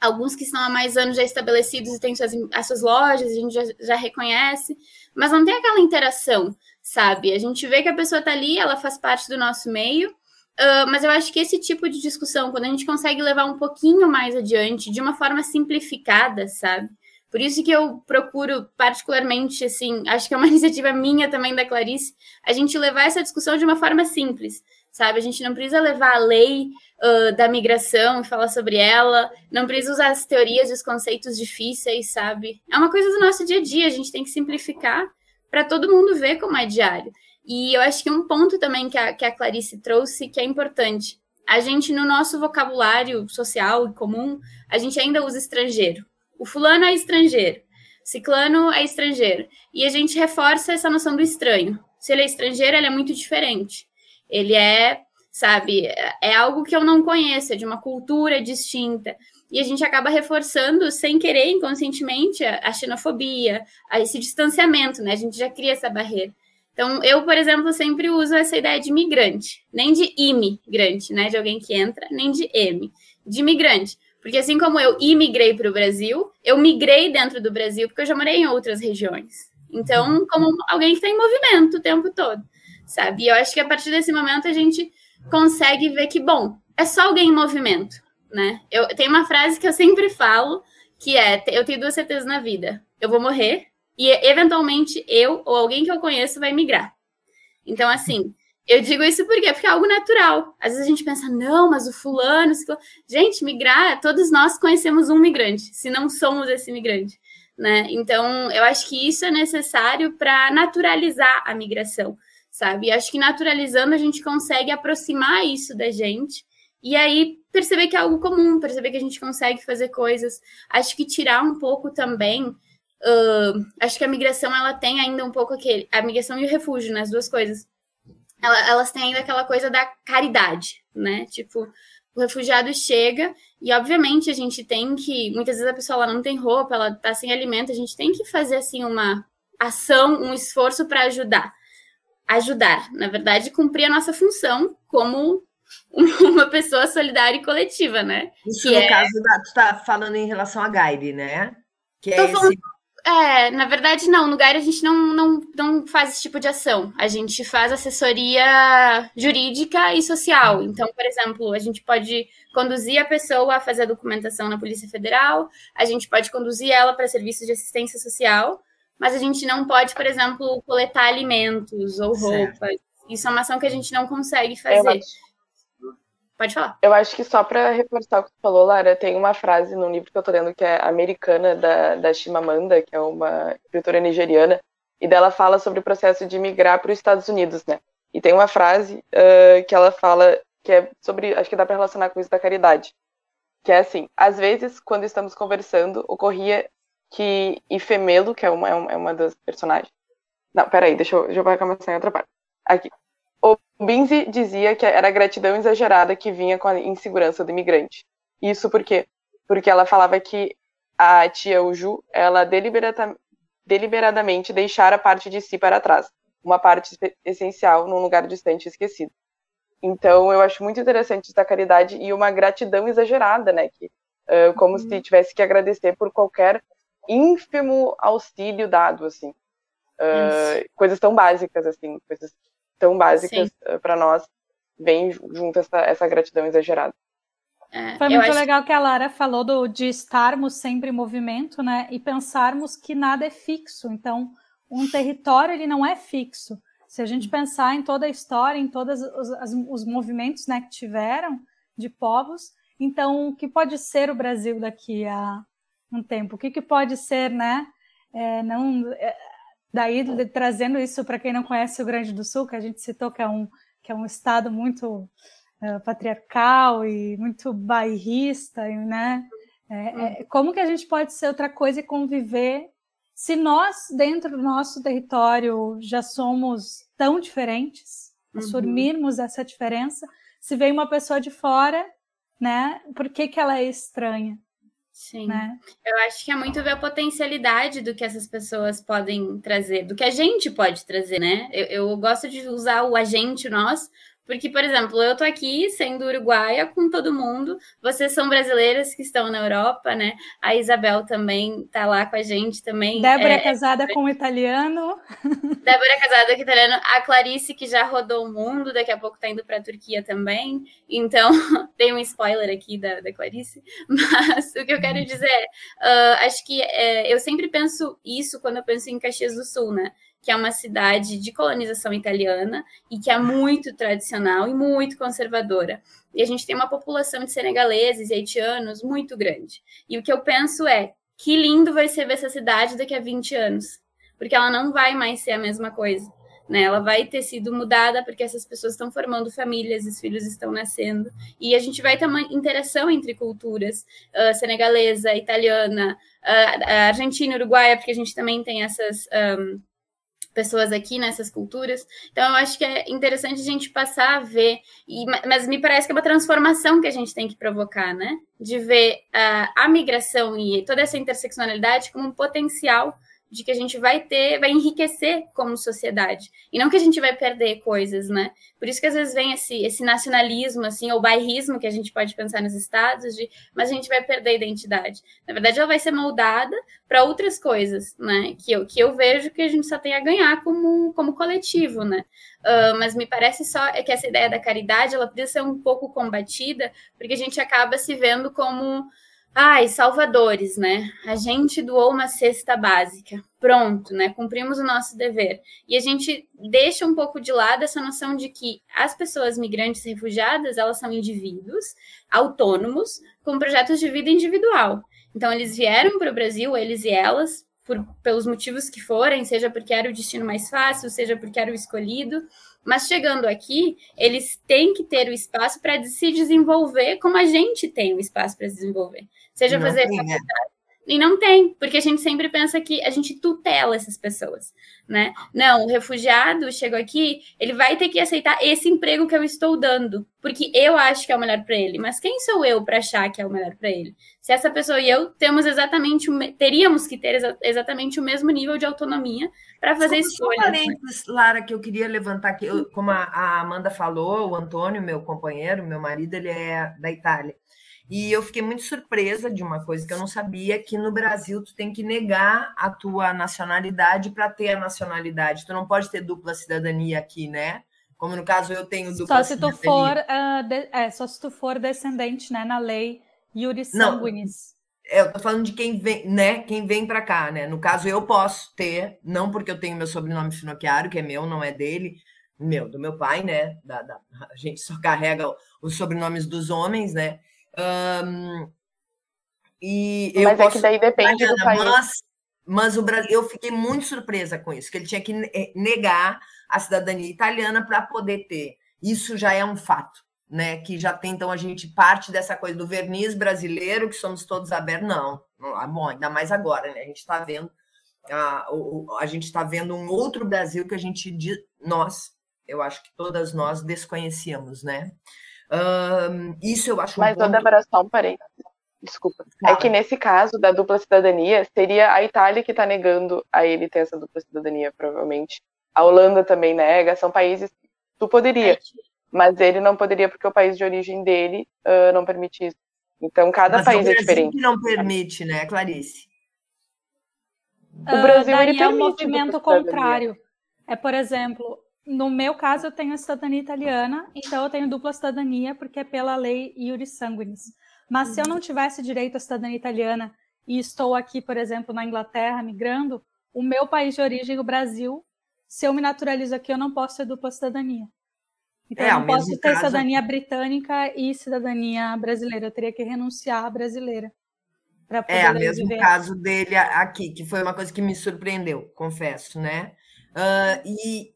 S4: alguns que estão há mais anos já estabelecidos e têm suas, as suas lojas, a gente já, já reconhece, mas não tem aquela interação, sabe? A gente vê que a pessoa tá ali, ela faz parte do nosso meio, Uh, mas eu acho que esse tipo de discussão, quando a gente consegue levar um pouquinho mais adiante, de uma forma simplificada, sabe? Por isso que eu procuro, particularmente, assim, acho que é uma iniciativa minha também da Clarice, a gente levar essa discussão de uma forma simples, sabe? A gente não precisa levar a lei uh, da migração e falar sobre ela, não precisa usar as teorias e os conceitos difíceis, sabe? É uma coisa do nosso dia a dia, a gente tem que simplificar para todo mundo ver como é diário. E eu acho que um ponto também que a, que a Clarice trouxe que é importante. A gente, no nosso vocabulário social e comum, a gente ainda usa estrangeiro. O fulano é estrangeiro, ciclano é estrangeiro. E a gente reforça essa noção do estranho. Se ele é estrangeiro, ele é muito diferente. Ele é, sabe, é algo que eu não conheço, é de uma cultura distinta. E a gente acaba reforçando, sem querer, inconscientemente, a xenofobia, a esse distanciamento, né? A gente já cria essa barreira. Então, eu, por exemplo, sempre uso essa ideia de migrante, nem de imigrante, né, de alguém que entra, nem de M, de migrante. Porque assim como eu imigrei para o Brasil, eu migrei dentro do Brasil porque eu já morei em outras regiões. Então, como alguém que está em movimento o tempo todo, sabe? E eu acho que a partir desse momento a gente consegue ver que, bom, é só alguém em movimento, né? Eu tenho uma frase que eu sempre falo, que é: eu tenho duas certezas na vida. Eu vou morrer e eventualmente eu ou alguém que eu conheço vai migrar. Então, assim, eu digo isso por quê? Porque é algo natural. Às vezes a gente pensa, não, mas o fulano. Gente, migrar, todos nós conhecemos um migrante, se não somos esse migrante. Né? Então, eu acho que isso é necessário para naturalizar a migração, sabe? E acho que naturalizando a gente consegue aproximar isso da gente e aí perceber que é algo comum, perceber que a gente consegue fazer coisas. Acho que tirar um pouco também Uh, acho que a migração ela tem ainda um pouco aquele. A migração e o refúgio, né? As duas coisas. Ela, elas têm ainda aquela coisa da caridade, né? Tipo, o refugiado chega e, obviamente, a gente tem que. Muitas vezes a pessoa ela não tem roupa, ela tá sem alimento, a gente tem que fazer, assim, uma ação, um esforço para ajudar. Ajudar, na verdade, cumprir a nossa função como uma pessoa solidária e coletiva, né?
S5: Isso que no é... caso, da, tu tá falando em relação a Gaire, né?
S4: Que é esse... É, na verdade, não. No GAIR a gente não, não, não faz esse tipo de ação. A gente faz assessoria jurídica e social. Então, por exemplo, a gente pode conduzir a pessoa a fazer a documentação na Polícia Federal, a gente pode conduzir ela para serviços de assistência social, mas a gente não pode, por exemplo, coletar alimentos ou roupas. Isso é uma ação que a gente não consegue fazer. Pode falar.
S3: Eu acho que só para reforçar o que tu falou, Lara, tem uma frase no livro que eu tô lendo que é americana, da, da Chimamanda, que é uma escritora nigeriana, e dela fala sobre o processo de migrar para os Estados Unidos, né? E tem uma frase uh, que ela fala que é sobre, acho que dá para relacionar com isso da caridade, que é assim: às vezes, quando estamos conversando, ocorria que Ifemelo, que é uma, é uma das personagens. Não, peraí, deixa eu, deixa eu começar em outra parte. Aqui. O Binzi dizia que era a gratidão exagerada que vinha com a insegurança do imigrante. Isso por quê? Porque ela falava que a tia Uju, ela deliberata, deliberadamente deixara parte de si para trás, uma parte essencial num lugar distante e esquecido. Então, eu acho muito interessante essa caridade e uma gratidão exagerada, né? Que, uh, como uhum. se tivesse que agradecer por qualquer ínfimo auxílio dado, assim. Uh, coisas tão básicas, assim, coisas tão básicas eh, para nós, vem junto essa, essa gratidão exagerada.
S6: É, Foi muito legal que a Lara falou do, de estarmos sempre em movimento, né? E pensarmos que nada é fixo. Então, um território ele não é fixo. Se a gente pensar em toda a história, em todos os, as, os movimentos né, que tiveram de povos, então o que pode ser o Brasil daqui a um tempo? O que, que pode ser, né? É, não, é, daí trazendo isso para quem não conhece o Rio Grande do Sul, que a gente citou que é um que é um estado muito uh, patriarcal e muito bairrista, né? É, é, como que a gente pode ser outra coisa e conviver se nós, dentro do nosso território, já somos tão diferentes, uhum. assumirmos essa diferença, se vem uma pessoa de fora, né? Por que, que ela é estranha?
S4: Sim. Né? Eu acho que é muito ver a potencialidade do que essas pessoas podem trazer, do que a gente pode trazer, né? Eu, eu gosto de usar o agente nós, porque, por exemplo, eu tô aqui sendo uruguaia com todo mundo, vocês são brasileiras que estão na Europa, né? A Isabel também tá lá com a gente também.
S6: Débora é, casada é... com um italiano.
S4: Débora é casada com italiano. A Clarice, que já rodou o mundo, daqui a pouco tá indo pra Turquia também. Então, tem um spoiler aqui da, da Clarice. Mas o que eu quero dizer é, uh, acho que uh, eu sempre penso isso quando eu penso em Caxias do Sul, né? Que é uma cidade de colonização italiana e que é muito tradicional e muito conservadora. E a gente tem uma população de senegaleses e haitianos muito grande. E o que eu penso é, que lindo vai ser ver essa cidade daqui a 20 anos, porque ela não vai mais ser a mesma coisa. Né, ela vai ter sido mudada porque essas pessoas estão formando famílias, os filhos estão nascendo, e a gente vai ter uma interação entre culturas uh, senegalesa, italiana, uh, argentina, uruguaia, porque a gente também tem essas um, pessoas aqui nessas culturas. Então, eu acho que é interessante a gente passar a ver, e, mas me parece que é uma transformação que a gente tem que provocar, né? De ver a migração e toda essa interseccionalidade como um potencial de que a gente vai ter, vai enriquecer como sociedade. E não que a gente vai perder coisas, né? Por isso que às vezes vem esse, esse nacionalismo, assim, ou bairrismo que a gente pode pensar nos estados, de, mas a gente vai perder a identidade. Na verdade, ela vai ser moldada para outras coisas, né? Que eu, que eu vejo que a gente só tem a ganhar como, como coletivo, né? Uh, mas me parece só é que essa ideia da caridade, ela precisa ser um pouco combatida, porque a gente acaba se vendo como Ai, salvadores, né? A gente doou uma cesta básica. Pronto, né? Cumprimos o nosso dever. E a gente deixa um pouco de lado essa noção de que as pessoas migrantes refugiadas, elas são indivíduos autônomos com projetos de vida individual. Então, eles vieram para o Brasil, eles e elas, por, pelos motivos que forem, seja porque era o destino mais fácil, seja porque era o escolhido, mas chegando aqui, eles têm que ter o espaço para se desenvolver como a gente tem o espaço para se desenvolver. Seja não fazer tem, né? faculdade. E não tem, porque a gente sempre pensa que a gente tutela essas pessoas, né? Não, o refugiado chegou aqui, ele vai ter que aceitar esse emprego que eu estou dando, porque eu acho que é o melhor para ele. Mas quem sou eu para achar que é o melhor para ele? Se essa pessoa e eu temos exatamente, teríamos que ter exatamente o mesmo nível de autonomia para fazer escolhas.
S5: parênteses, Lara, que eu queria levantar aqui, como a Amanda falou, o Antônio, meu companheiro, meu marido, ele é da Itália. E eu fiquei muito surpresa de uma coisa que eu não sabia, que no Brasil tu tem que negar a tua nacionalidade para ter a nacionalidade. Tu não pode ter dupla cidadania aqui, né? Como no caso eu tenho dupla
S6: só se tu for uh, de, é, só se tu for descendente, né, na lei Iuris Sanguinis.
S5: É, eu tô falando de quem vem, né? Quem vem para cá, né? No caso, eu posso ter, não porque eu tenho meu sobrenome Finocchiaro, que é meu, não é dele, meu, do meu pai, né? Da, da, a gente só carrega os sobrenomes dos homens, né? Um,
S3: e eu mas posso, é que daí depende do país.
S5: Mas, mas o Brasil, eu fiquei muito surpresa com isso, que ele tinha que eh, negar a cidadania italiana para poder ter. Isso já é um fato, né? Que já tem, então, a gente parte dessa coisa do verniz brasileiro, que somos todos abertos. Não, não ah, bom, ainda mais agora, né? A gente está vendo a, a gente está vendo um outro Brasil que a gente nós, eu acho que todas nós desconhecíamos, né? Um, isso eu acho
S3: Mas, um ponto... Débora, só um parênteses. Desculpa. É que nesse caso da dupla cidadania, seria a Itália que está negando a ele ter essa dupla cidadania, provavelmente. A Holanda também nega, são países que tu poderia, mas ele não poderia porque o país de origem dele uh, não permite isso. Então, cada mas país é diferente.
S5: que não permite, né, Clarice?
S6: O Brasil, uh, ele é um movimento contrário. É, por exemplo, no meu caso, eu tenho a cidadania italiana, então eu tenho dupla cidadania, porque é pela lei Iuris Sanguinis. Mas se eu não tivesse direito à cidadania italiana e estou aqui, por exemplo, na Inglaterra, migrando, o meu país de origem, o Brasil, se eu me naturalizo aqui, eu não posso ter dupla cidadania. Então, é, eu não posso ter caso... cidadania britânica e cidadania brasileira. Eu teria que renunciar à brasileira.
S5: É, o mesmo viver. caso dele aqui, que foi uma coisa que me surpreendeu, confesso, né? Uh, e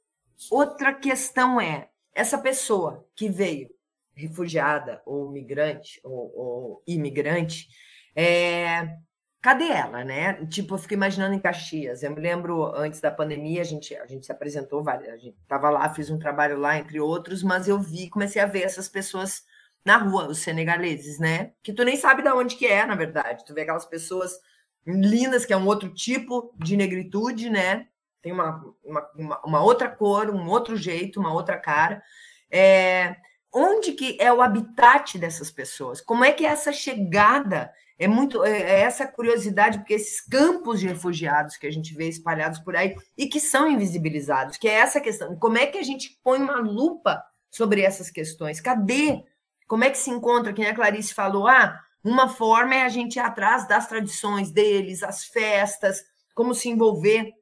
S5: outra questão é, essa pessoa que veio refugiada ou migrante ou, ou imigrante, é, cadê ela, né? Tipo, eu fico imaginando em Caxias. Eu me lembro antes da pandemia, a gente, a gente se apresentou, a gente estava lá, fiz um trabalho lá, entre outros, mas eu vi, comecei a ver essas pessoas na rua, os senegaleses, né? Que tu nem sabe de onde que é, na verdade. Tu vê aquelas pessoas lindas, que é um outro tipo de negritude, né? Tem uma, uma, uma outra cor, um outro jeito, uma outra cara. É, onde que é o habitat dessas pessoas? Como é que é essa chegada? É muito é, é essa curiosidade, porque esses campos de refugiados que a gente vê espalhados por aí e que são invisibilizados, que é essa questão. Como é que a gente põe uma lupa sobre essas questões? Cadê? Como é que se encontra? Que a Clarice falou, ah, uma forma é a gente ir atrás das tradições deles, as festas, como se envolver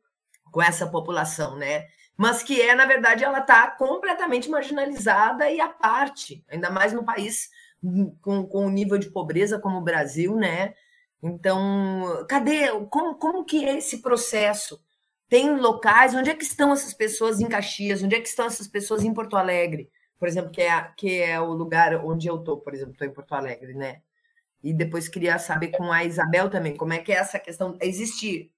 S5: com essa população, né? mas que é, na verdade, ela está completamente marginalizada e à parte, ainda mais no país com, com um nível de pobreza como o Brasil, né? Então, cadê? Como, como que é esse processo? Tem locais, onde é que estão essas pessoas em Caxias? Onde é que estão essas pessoas em Porto Alegre? Por exemplo, que é, que é o lugar onde eu estou, por exemplo, estou em Porto Alegre, né? E depois queria saber com a Isabel também, como é que é essa questão. Existe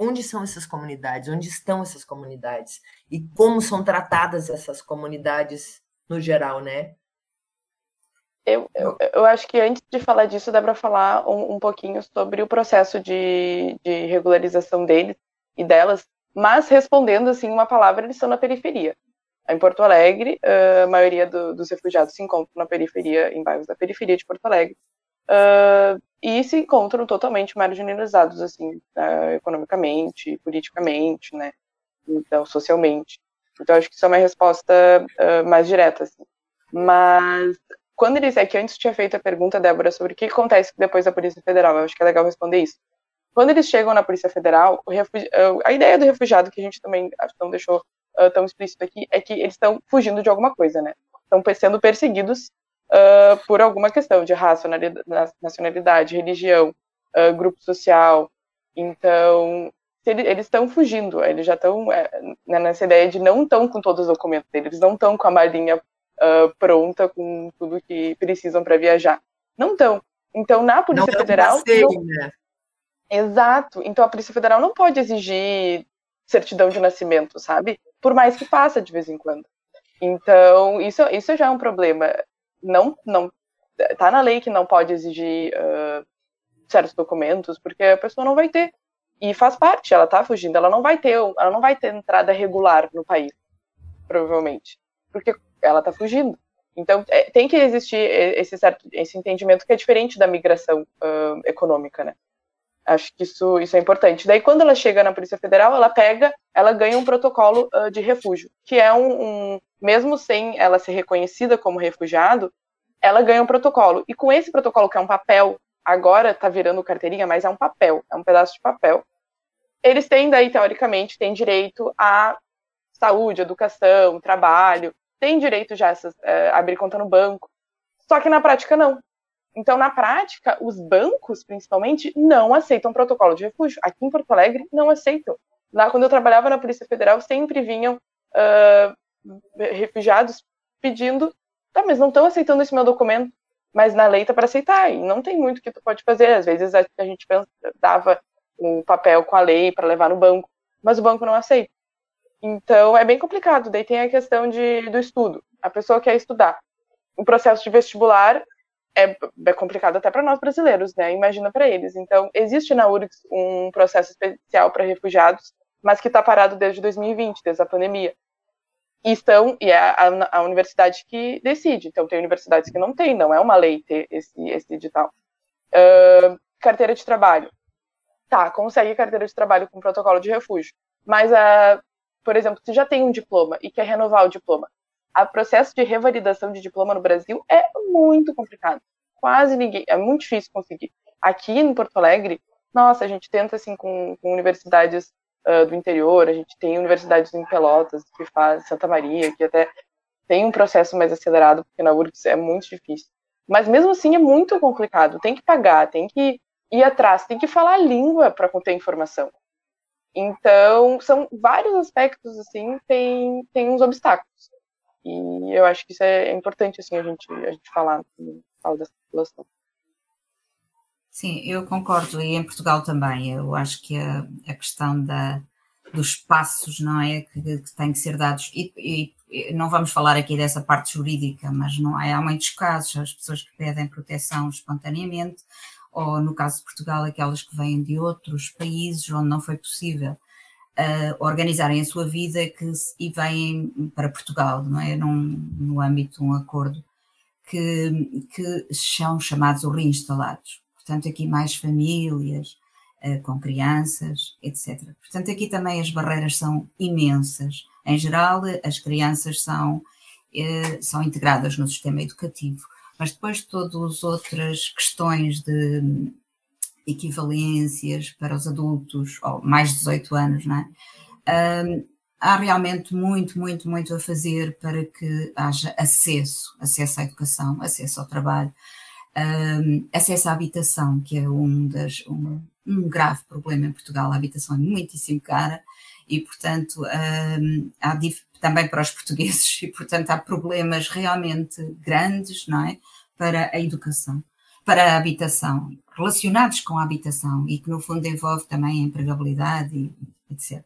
S5: onde são essas comunidades, onde estão essas comunidades e como são tratadas essas comunidades no geral, né?
S3: Eu, eu, eu acho que antes de falar disso, dá para falar um, um, pouquinho sobre o processo de, de regularização deles e delas, mas respondendo assim uma palavra, eles estão na periferia. Em Porto Alegre, a maioria do, dos refugiados se encontram na periferia, em bairros da periferia de Porto Alegre. Uh, e se encontram totalmente marginalizados, assim, uh, economicamente, politicamente, né, então, socialmente. Então, acho que isso é uma resposta uh, mais direta, assim. Mas, quando eles, é que antes tinha feito a pergunta, Débora, sobre o que acontece depois da Polícia Federal, eu acho que é legal responder isso. Quando eles chegam na Polícia Federal, a ideia do refugiado, que a gente também não deixou tão explícito aqui, é que eles estão fugindo de alguma coisa, né? Estão sendo perseguidos uh, por alguma questão de raça, nacionalidade, religião, uh, grupo social. Então, ele, eles estão fugindo, eles já estão é, né, nessa ideia de não estão com todos os documentos deles, eles não estão com a malinha uh, pronta, com tudo que precisam para viajar. Não estão. Então, na Polícia não Federal. Passeio, não... Né? Exato. Então, a Polícia Federal não pode exigir certidão de nascimento, sabe? Por mais que faça de vez em quando. Então, isso, isso já é um problema não, não tá na lei que não pode exigir uh, certos documentos, porque a pessoa não vai ter. E faz parte, ela tá fugindo, ela não vai ter, ela não vai ter entrada regular no país, provavelmente, porque ela tá fugindo. Então, é, tem que existir esse certo, esse entendimento que é diferente da migração uh, econômica, né? Acho que isso, isso é importante. Daí, quando ela chega na Polícia Federal, ela pega, ela ganha um protocolo uh, de refúgio, que é um, um, mesmo sem ela ser reconhecida como refugiado, ela ganha um protocolo. E com esse protocolo, que é um papel, agora tá virando carteirinha, mas é um papel, é um pedaço de papel. Eles têm daí, teoricamente, têm direito a saúde, educação, trabalho, têm direito já a uh, abrir conta no banco. Só que na prática não. Então, na prática, os bancos, principalmente, não aceitam protocolo de refúgio. Aqui em Porto Alegre, não aceitam. Lá, quando eu trabalhava na Polícia Federal, sempre vinham uh, refugiados pedindo, tá, mas não estão aceitando esse meu documento, mas na lei tá para aceitar, e não tem muito que tu pode fazer. Às vezes a, gente dava um papel com a lei para levar no banco, mas o banco não aceita. Então, é bem complicado. Daí tem a questão de, do estudo. A pessoa quer estudar. O processo de vestibular é, é complicado até para nós brasileiros, né? Imagina para eles. Então, existe na URGS um processo especial para refugiados, mas que está parado desde 2020, desde a pandemia. E estão, e é a, a, universidade que decide. Então, tem universidades que não tem, não é uma lei ter esse, esse edital. Uh, carteira de trabalho. Tá, consegue carteira de trabalho com protocolo de refúgio. Mas, por exemplo, se já tem um diploma e quer renovar o diploma, o processo de revalidação de diploma no Brasil é muito complicado. quase ninguém, é muito difícil conseguir. Aqui em Porto Alegre, nossa, a gente tenta assim com, com universidades uh, do interior, a gente tem universidades em Pelotas, que faz Santa Maria, que até tem um processo mais acelerado, porque na URGS é muito difícil. Mas mesmo assim é muito complicado, tem que pagar, tem que ir atrás, tem que falar a língua para conter informação. Então, são vários aspectos, assim, tem, tem uns obstáculos. E eu acho que isso é importante, assim, a gente, a gente falar, falar dessa população.
S2: Sim, eu concordo, e em Portugal também. Eu acho que a, a questão da, dos passos, não é? Que, que têm que ser dados, e, e, não vamos falar aqui dessa parte jurídica, mas não é, há muitos casos, as pessoas que pedem proteção espontaneamente, ou no caso de Portugal, aquelas que vêm de outros países onde não foi possível uh, organizarem a sua vida que, e vêm para Portugal, não é? Num, no âmbito de um acordo que, que são chamados ou reinstalados. Portanto, aqui mais famílias, uh, com crianças, etc. Portanto, aqui também as barreiras são imensas. Em geral, as crianças são, uh, são integradas no sistema educativo mas depois todas as outras questões de equivalências para os adultos, ou mais de 18 anos, não é? Um, há realmente muito, muito, muito a fazer para que haja acesso, acesso à educação, acesso ao trabalho, um, acesso à habitação, que é um, das, um, um, grave problema em Portugal. A habitação é muitíssimo cara e, portanto, há também para os portugueses, e portanto há problemas realmente grandes, não é? Para a educação, para a habitação, relacionados com a habitação e que no fundo envolve também a empregabilidade e etc.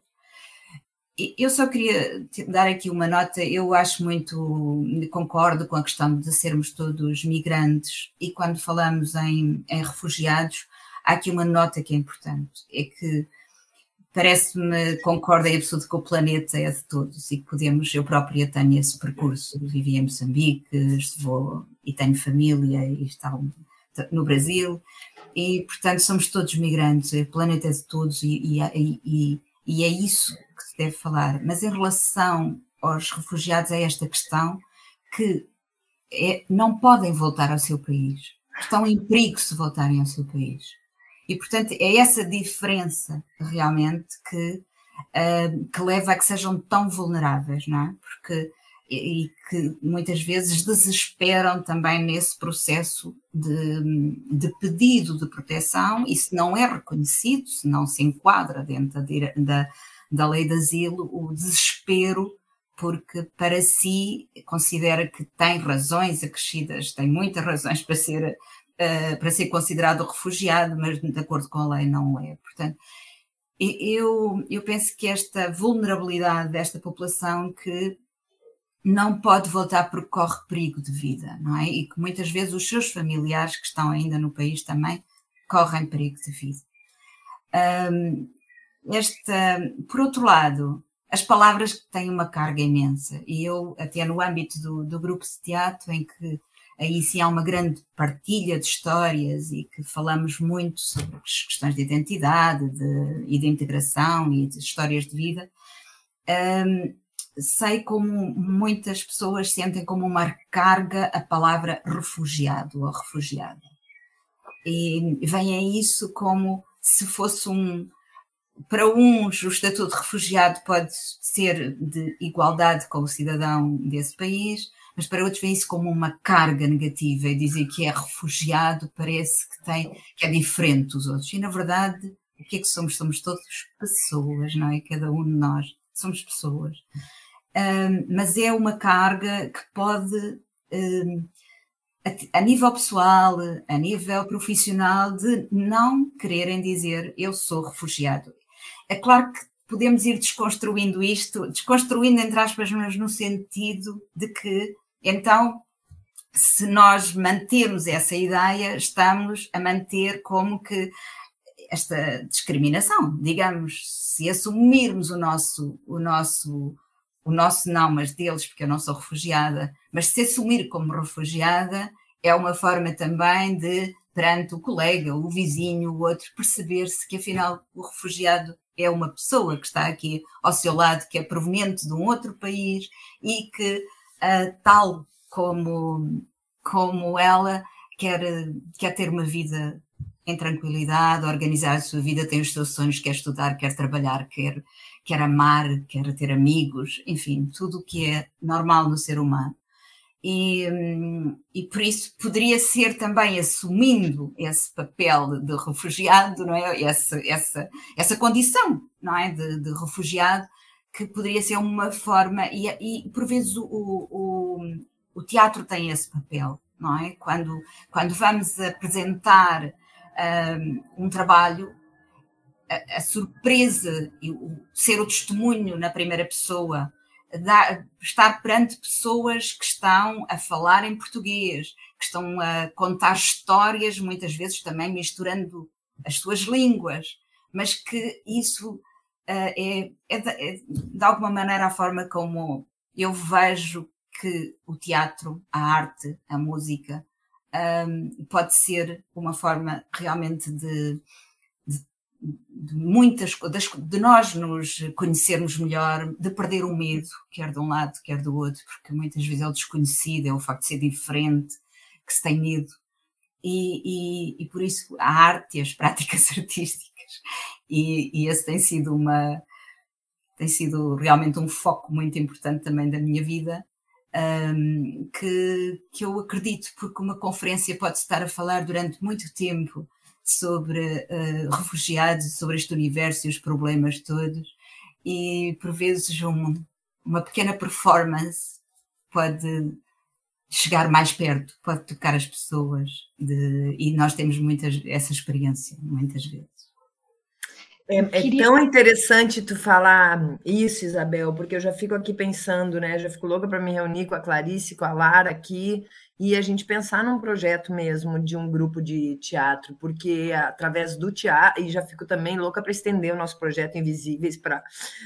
S2: Eu só queria dar aqui uma nota, eu acho muito, concordo com a questão de sermos todos migrantes e quando falamos em, em refugiados, há aqui uma nota que é importante, é que parece-me, concordo em absoluto que o planeta é de todos e que podemos, eu própria tenho esse percurso, vivi em Moçambique, vou, e tenho família e está no Brasil, e portanto somos todos migrantes, o planeta é de todos e, e, e, e é isso que se deve falar. Mas em relação aos refugiados é esta questão que é, não podem voltar ao seu país, estão em perigo se voltarem ao seu país e, portanto, é essa diferença realmente que, uh, que leva a que sejam tão vulneráveis, não é? Porque, e, que muitas vezes desesperam também nesse processo de, de, pedido de proteção e se não é reconhecido, se não se enquadra dentro da, da, da lei de asilo, o desespero porque para si considera que tem razões acrescidas, tem muitas razões para ser uh, para ser considerado refugiado, mas de acordo com a lei não é. Portanto, eu, eu penso que esta vulnerabilidade desta população que não pode voltar porque corre perigo de vida, não é? E que muitas vezes os seus familiares que estão ainda no país também correm perigo de vida. Um, por outro lado, as palavras têm uma carga imensa, e eu, até no âmbito do, do grupo de teatro, em que aí sim há uma grande partilha de histórias e que falamos muito sobre as questões de identidade de, e de integração e de histórias de vida. Um, sei como muitas pessoas sentem como uma carga a palavra refugiado ou refugiada. E vem a isso como se fosse um. Para uns, o estatuto de refugiado pode ser de igualdade com o cidadão desse país, mas para outros vê isso como uma carga negativa e dizer que é refugiado parece que tem que é diferente dos outros. E na verdade, o que é que somos? Somos todos pessoas, não é? Cada um de nós somos pessoas. Mas é uma carga que pode, a, a, nível pessoal, a nível profissional, de não quererem dizer eu sou refugiado. É claro que podemos ir desconstruindo isto, desconstruindo entre aspas, mas no sentido de que então, se nós mantermos essa ideia, estamos a manter como que esta discriminação, digamos, se assumirmos o nosso, o nosso, o nosso não, mas deles, porque eu não sou refugiada, mas se assumir como refugiada é uma forma também de, perante o colega, o vizinho, o outro, perceber-se que afinal o refugiado é uma pessoa que está aqui ao seu lado, que é proveniente de um outro país e que uh, tal como, como ela quer, quer ter uma vida em tranquilidade, organizar a sua vida, tem os seus sonhos, quer estudar, quer trabalhar, quer, quer amar, quer ter amigos, enfim, tudo o que é normal no ser humano. E, e por isso poderia ser também assumindo esse papel de refugiado, não é? Essa, essa, essa condição, não é? De, de refugiado, que poderia ser uma forma, e, e por vezes o, o, o, teatro tem esse papel, não é? Quando, quando vamos apresentar um, um trabalho, a, a, surpresa e o ser o testemunho na primeira pessoa estar perante pessoas que estão a falar em português, que estão a contar histórias, muitas vezes também misturando as suas línguas, mas que isso uh, é, é, de, é, de alguma maneira a forma como eu vejo que o teatro, a arte, a música um, pode ser uma forma realmente de de muitas de nós nos conhecermos melhor, de perder o medo, quer de um lado, quer do outro, porque muitas vezes é o desconhecido, é o facto de ser diferente, que se tem medo. E, e, e por isso a arte e as práticas artísticas, e, e esse tem sido uma tem sido realmente um foco muito importante também da minha vida, um, que, que eu acredito, porque uma conferência pode estar a falar durante muito tempo sobre uh, refugiados, sobre este universo e os problemas todos, e por vezes um, uma pequena performance pode chegar mais perto, pode tocar as pessoas, de, e nós temos muitas, essa experiência, muitas vezes.
S5: É, é tão interessante tu falar isso, Isabel, porque eu já fico aqui pensando, né? Já fico louca para me reunir com a Clarice, com a Lara aqui e a gente pensar num projeto mesmo de um grupo de teatro, porque através do teatro, e já fico também louca para estender o nosso projeto Invisíveis para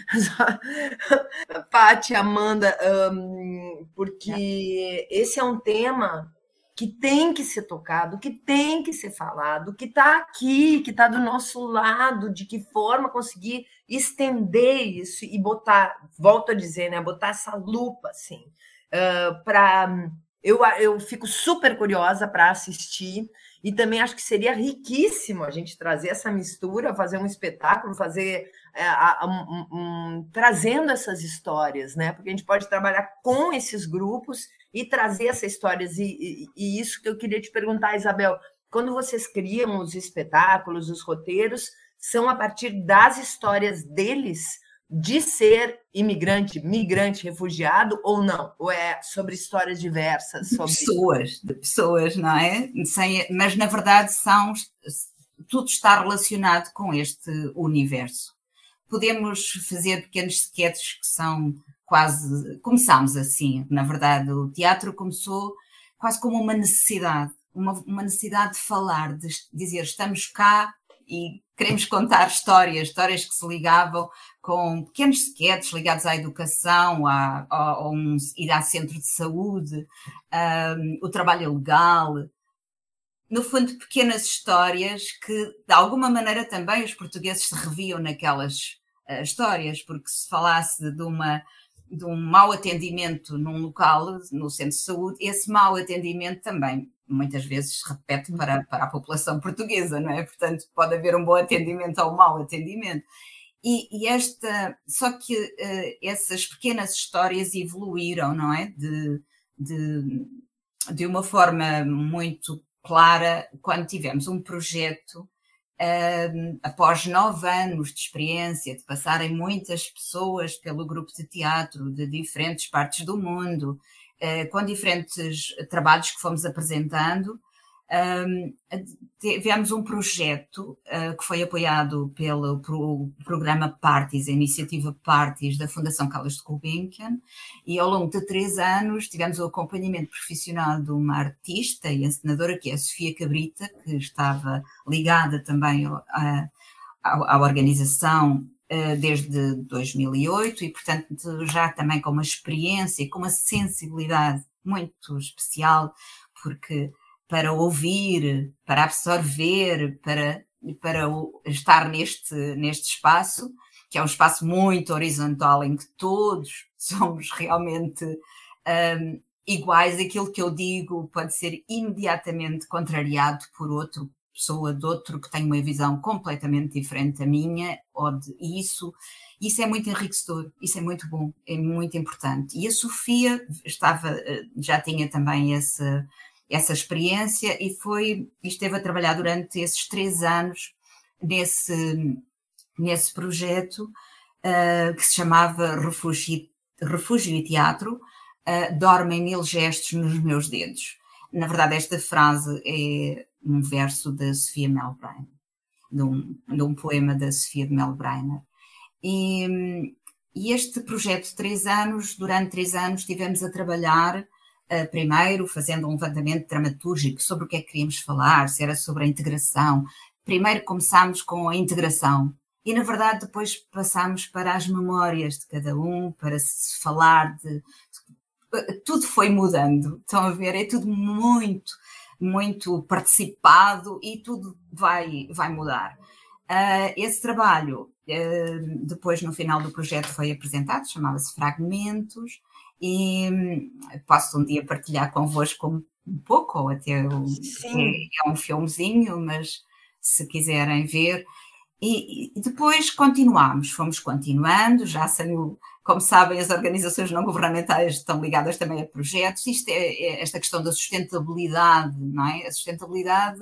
S5: Paty, Amanda, um, porque esse é um tema que tem que ser tocado, que tem que ser falado, que está aqui, que está do nosso lado, de que forma conseguir estender isso e botar, volto a dizer, né, botar essa lupa assim, uh, para eu, eu fico super curiosa para assistir e também acho que seria riquíssimo a gente trazer essa mistura, fazer um espetáculo, fazer é, um, um, trazendo essas histórias, né? Porque a gente pode trabalhar com esses grupos e trazer essas histórias. E, e, e isso que eu queria te perguntar, Isabel, quando vocês criam os espetáculos, os roteiros, são a partir das histórias deles de ser imigrante, migrante, refugiado ou não? Ou é sobre histórias diversas? Sobre...
S2: Pessoas, de pessoas, não é? Sem, mas na verdade são tudo está relacionado com este universo. Podemos fazer pequenos sketches que são quase. Começámos assim, na verdade, o teatro começou quase como uma necessidade, uma, uma necessidade de falar, de dizer estamos cá e queremos contar histórias, histórias que se ligavam com pequenos sketches ligados à educação, a, a, a um, ir ao centro de saúde, um, o trabalho legal. No fundo, pequenas histórias que, de alguma maneira, também os portugueses se reviam naquelas uh, histórias, porque se falasse de uma de um mau atendimento num local, no centro de saúde, esse mau atendimento também muitas vezes repete para, para a população portuguesa, não é? Portanto, pode haver um bom atendimento ou um mau atendimento. E, e esta, só que uh, essas pequenas histórias evoluíram, não é? De, de, de uma forma muito clara quando tivemos um projeto uh, após nove anos de experiência, de passarem muitas pessoas pelo grupo de teatro de diferentes partes do mundo, eh, com diferentes trabalhos que fomos apresentando. tivemos um projeto uh, que foi apoiado pelo pro, programa Parties, a iniciativa Parties da Fundação Carlos de Gulbenkian, e ao longo de três anos tivemos o acompanhamento profissional de uma artista e encenadora, que é a Sofia Cabrita, que estava ligada também à, organização eh, desde 2008 e, portanto, já também com uma experiência, com uma sensibilidade muito especial, porque para ouvir, para absorver, para, para estar neste, neste espaço, que é um espaço muito horizontal em que todos somos realmente um, iguais, aquilo que eu digo pode ser imediatamente contrariado por outro pessoa de outro que tem uma visão completamente diferente da minha, ou de, e isso, isso é muito enriquecedor, isso é muito bom, é muito importante. E a Sofia estava, eh, já tinha também essa, essa experiência e foi, esteve a trabalhar durante esses três anos nesse, nesse projeto uh, que se chamava Refúgio, Refúgio e Teatro, uh, dormem mil gestos nos meus dedos. Na verdade, esta frase é um verso da Sofia Melbrenner, de um, de um poema da Sofia de Melbrenner. E, e, este projeto de três anos, durante três anos, estivemos a trabalhar, uh, primeiro fazendo um levantamento dramatúrgico sobre o que é que queríamos falar, se era sobre a integração. Primeiro começámos com a integração, e na verdade depois passámos para as memórias de cada um, para se falar de. Tudo foi mudando, estão a ver? É tudo muito muito participado e tudo vai, vai mudar. Uh, esse trabalho, uh, depois no final do projeto foi apresentado, chamava-se Fragmentos, e um, posso um dia partilhar convosco um, pouco, ou até um, é, um filmezinho, mas se quiserem ver. E, e depois continuamos, fomos continuando, já saiu como sabem, as organizações não governamentais estão ligadas também a projetos. Isto é, é esta questão da sustentabilidade, não é? A sustentabilidade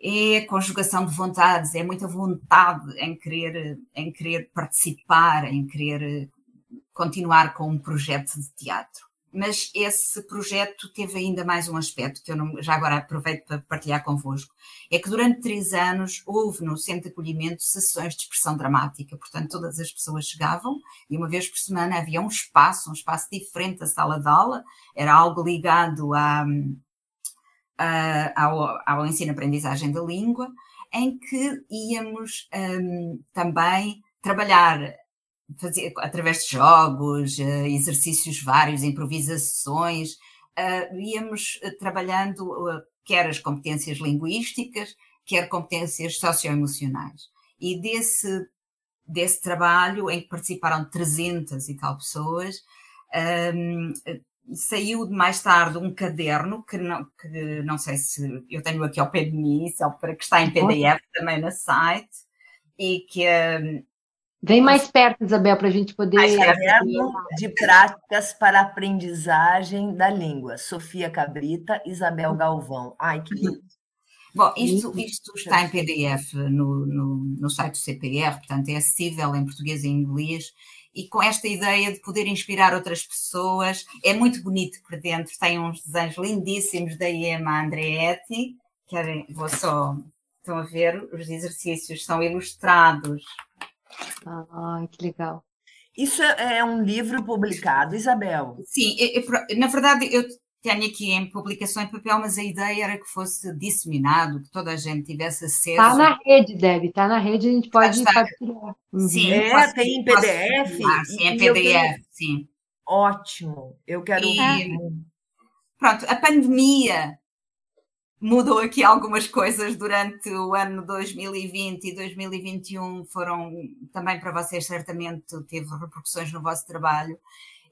S2: é a conjugação de vontades, é muita vontade em querer, em querer participar, em querer continuar com um projeto de teatro mas esse projeto teve ainda mais um aspecto que eu não, já agora aproveito para partilhar convosco. É que durante três anos houve no centro de acolhimento sessões de expressão dramática, portanto todas as pessoas chegavam e uma vez por semana havia um espaço, um espaço diferente da sala de aula, era algo ligado ao, ao ensino-aprendizagem da língua, em que íamos um, também trabalhar fazer, através de jogos, eh, exercícios vários, improvisações, uh, íamos eh, trabalhando quer as competências linguísticas, quer competências socioemocionais. E desse, desse trabalho, em que participaram 300 e tal pessoas, um, saiu mais tarde um caderno que não, que não sei se eu tenho aqui ao pé de mim, só para que está em PDF também no site, e que um,
S1: Vem mais perto, Isabel, para a gente poder.
S5: Caderno de práticas para aprendizagem da língua. Sofia Cabrita, Isabel Galvão. Ai, que lindo.
S2: Bom, isto, isto está em PDF no, no, no site do CPR, portanto é acessível em português e em inglês, e com esta ideia de poder inspirar outras pessoas, é muito bonito por dentro, tem uns desenhos lindíssimos da Iema Andreetti, querem, vou só, estão a ver, os exercícios são ilustrados
S1: Ai, que legal.
S5: Isso é, é um livro publicado, Isabel?
S2: Sim, eu, eu, na verdade eu tenho aqui em publicação em papel, mas a ideia era que fosse disseminado, que toda a gente tivesse acesso.
S1: Está na rede, Deb, está na rede, a gente pode
S5: partilhar. Uhum. Sim, é, tem em PDF?
S2: sim, em PDF, sim.
S5: Ótimo, eu quero...
S2: E, pronto, a pandemia mudou aqui algumas coisas durante o ano 2020 e 2021 foram também para vocês certamente teve repercussões no vosso trabalho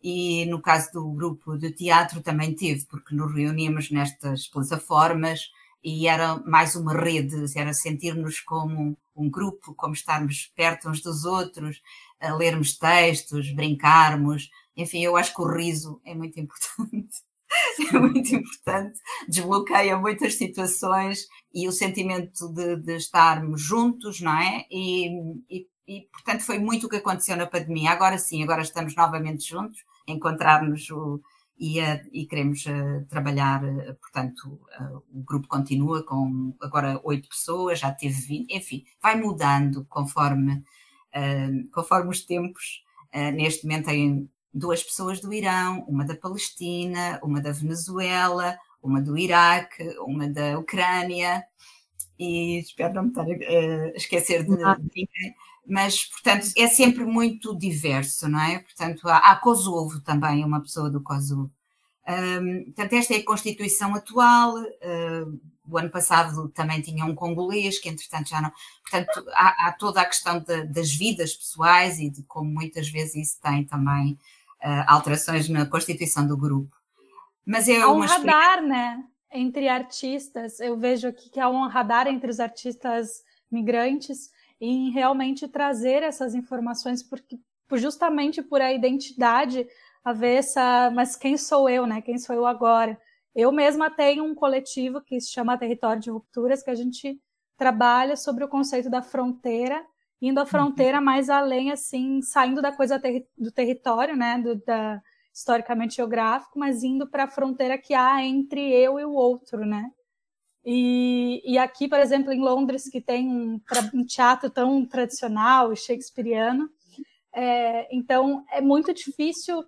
S2: e no caso do grupo de teatro também teve, porque nos reuníamos nestas plataformas e era mais uma rede, era sentir-nos como um grupo, como estarmos perto uns dos outros, lermos textos, brincarmos, enfim, eu acho que o riso é muito importante é muito importante, desbloqueia muitas situações e o sentimento de, de estarmos juntos, não é? E, e, e, portanto, foi muito o que aconteceu na pandemia. Agora sim, agora estamos novamente juntos, encontrar-nos e, e, queremos uh, trabalhar, uh, portanto, uh, o grupo continua com agora oito pessoas, já teve 20, enfim, vai mudando conforme, conforme os tempos. neste momento tem duas pessoas do Irão, uma da Palestina, uma da Venezuela, uma do Iraque, uma da Ucrânia, e espero não me estar a esquecer de ninguém, mas, portanto, é sempre muito diverso, não é? Portanto, há, há Kosovo também, uma pessoa do Kosovo. Um, portanto, esta é a Constituição atual. Uh, o ano passado também tinha um congolês, que entretanto já não. Portanto, há, há toda a questão de, das vidas pessoais e de como muitas vezes isso tem também alterações na constituição do grupo.
S6: Mas é há um radar, né? Entre artistas, eu vejo aqui que há um radar entre os artistas migrantes em realmente trazer essas informações, porque justamente por a identidade haver essa, mas quem sou eu, né? Quem sou eu agora? Eu mesma tenho um coletivo que se chama Território de Rupturas, que a gente trabalha sobre o conceito da fronteira, indo a fronteira mais além, assim, saindo da coisa ter do território, né? Do, da, historicamente geográfico, mas indo para a fronteira que há entre eu e o outro, né? E, e aqui, por exemplo, em Londres, que tem um, um teatro tão tradicional e shakespeariano, é, então é muito difícil,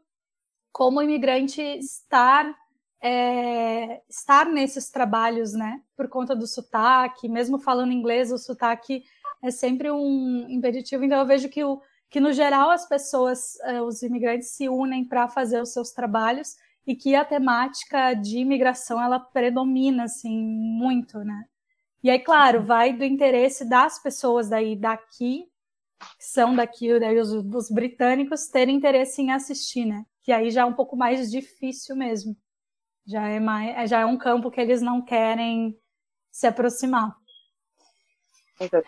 S6: como imigrante, estar é, estar nesses trabalhos, né? Por conta do sotaque, mesmo falando inglês, o sotaque é sempre um impeditivo. Então eu vejo que o que no geral as pessoas, eh, os imigrantes se unem para fazer os seus trabalhos e que a temática de imigração ela predomina assim muito, né? E aí, claro, vai do interesse das pessoas daí daqui, que são daqui, daí os, os britânicos terem interesse em assistir, né? Que aí já é um pouco mais difícil mesmo. Já é mais, já é um campo que eles não querem se aproximar.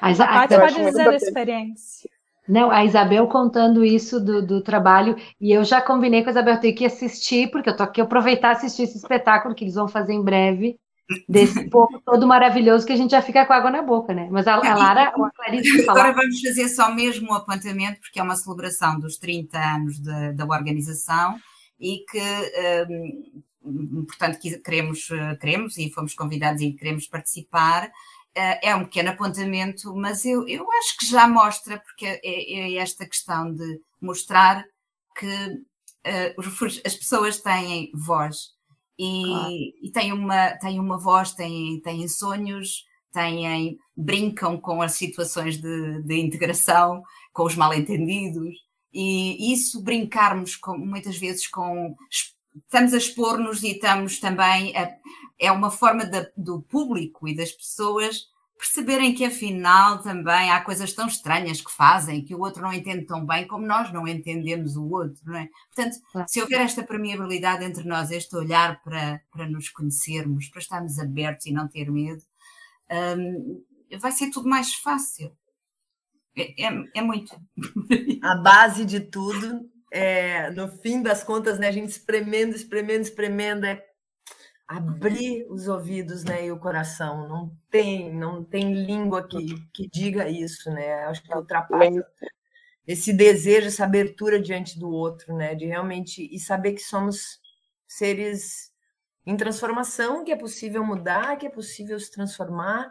S1: Mas a
S6: Paty pode dizer a experiência.
S1: Não, a Isabel contando isso do, do trabalho, e eu já combinei com a Isabel, ter que assistir, porque eu tô aqui aproveitar assistir esse espetáculo que eles vão fazer em breve, desse povo todo maravilhoso que a gente já fica com água na boca, né? Mas a, a Lara, a Clarice
S2: Agora vamos fazer só mesmo o apontamento, porque é uma celebração dos 30 anos de, da organização e que, um, portanto, queremos, queremos e fomos convidados e queremos participar é, é um pequeno apontamento, mas eu, eu acho que já mostra, porque é, é esta questão de mostrar que uh, as pessoas têm voz e, claro. e têm, uma, têm uma voz, têm, têm sonhos, têm, brincam com as situações de, de integração, com os mal-entendidos, e isso brincarmos com, muitas vezes com. Estamos a expor-nos e estamos também a, é uma forma de, do público e das pessoas perceberem que afinal também há coisas tão estranhas que fazem que o outro não entende tão bem como nós não entendemos o outro, não é? Portanto, se houver esta permeabilidade entre nós, este olhar para, para nos conhecermos, para estarmos abertos e não ter medo, hum, vai ser tudo mais fácil. É, é, é muito.
S5: A base de tudo, é, no fim das contas, né, a gente espremendo, espremendo, espremendo, é abrir os ouvidos né, e o coração. Não tem, não tem língua que, que diga isso, né? Acho que ultrapassa esse desejo, essa abertura diante do outro, né? De realmente e saber que somos seres em transformação, que é possível mudar, que é possível se transformar.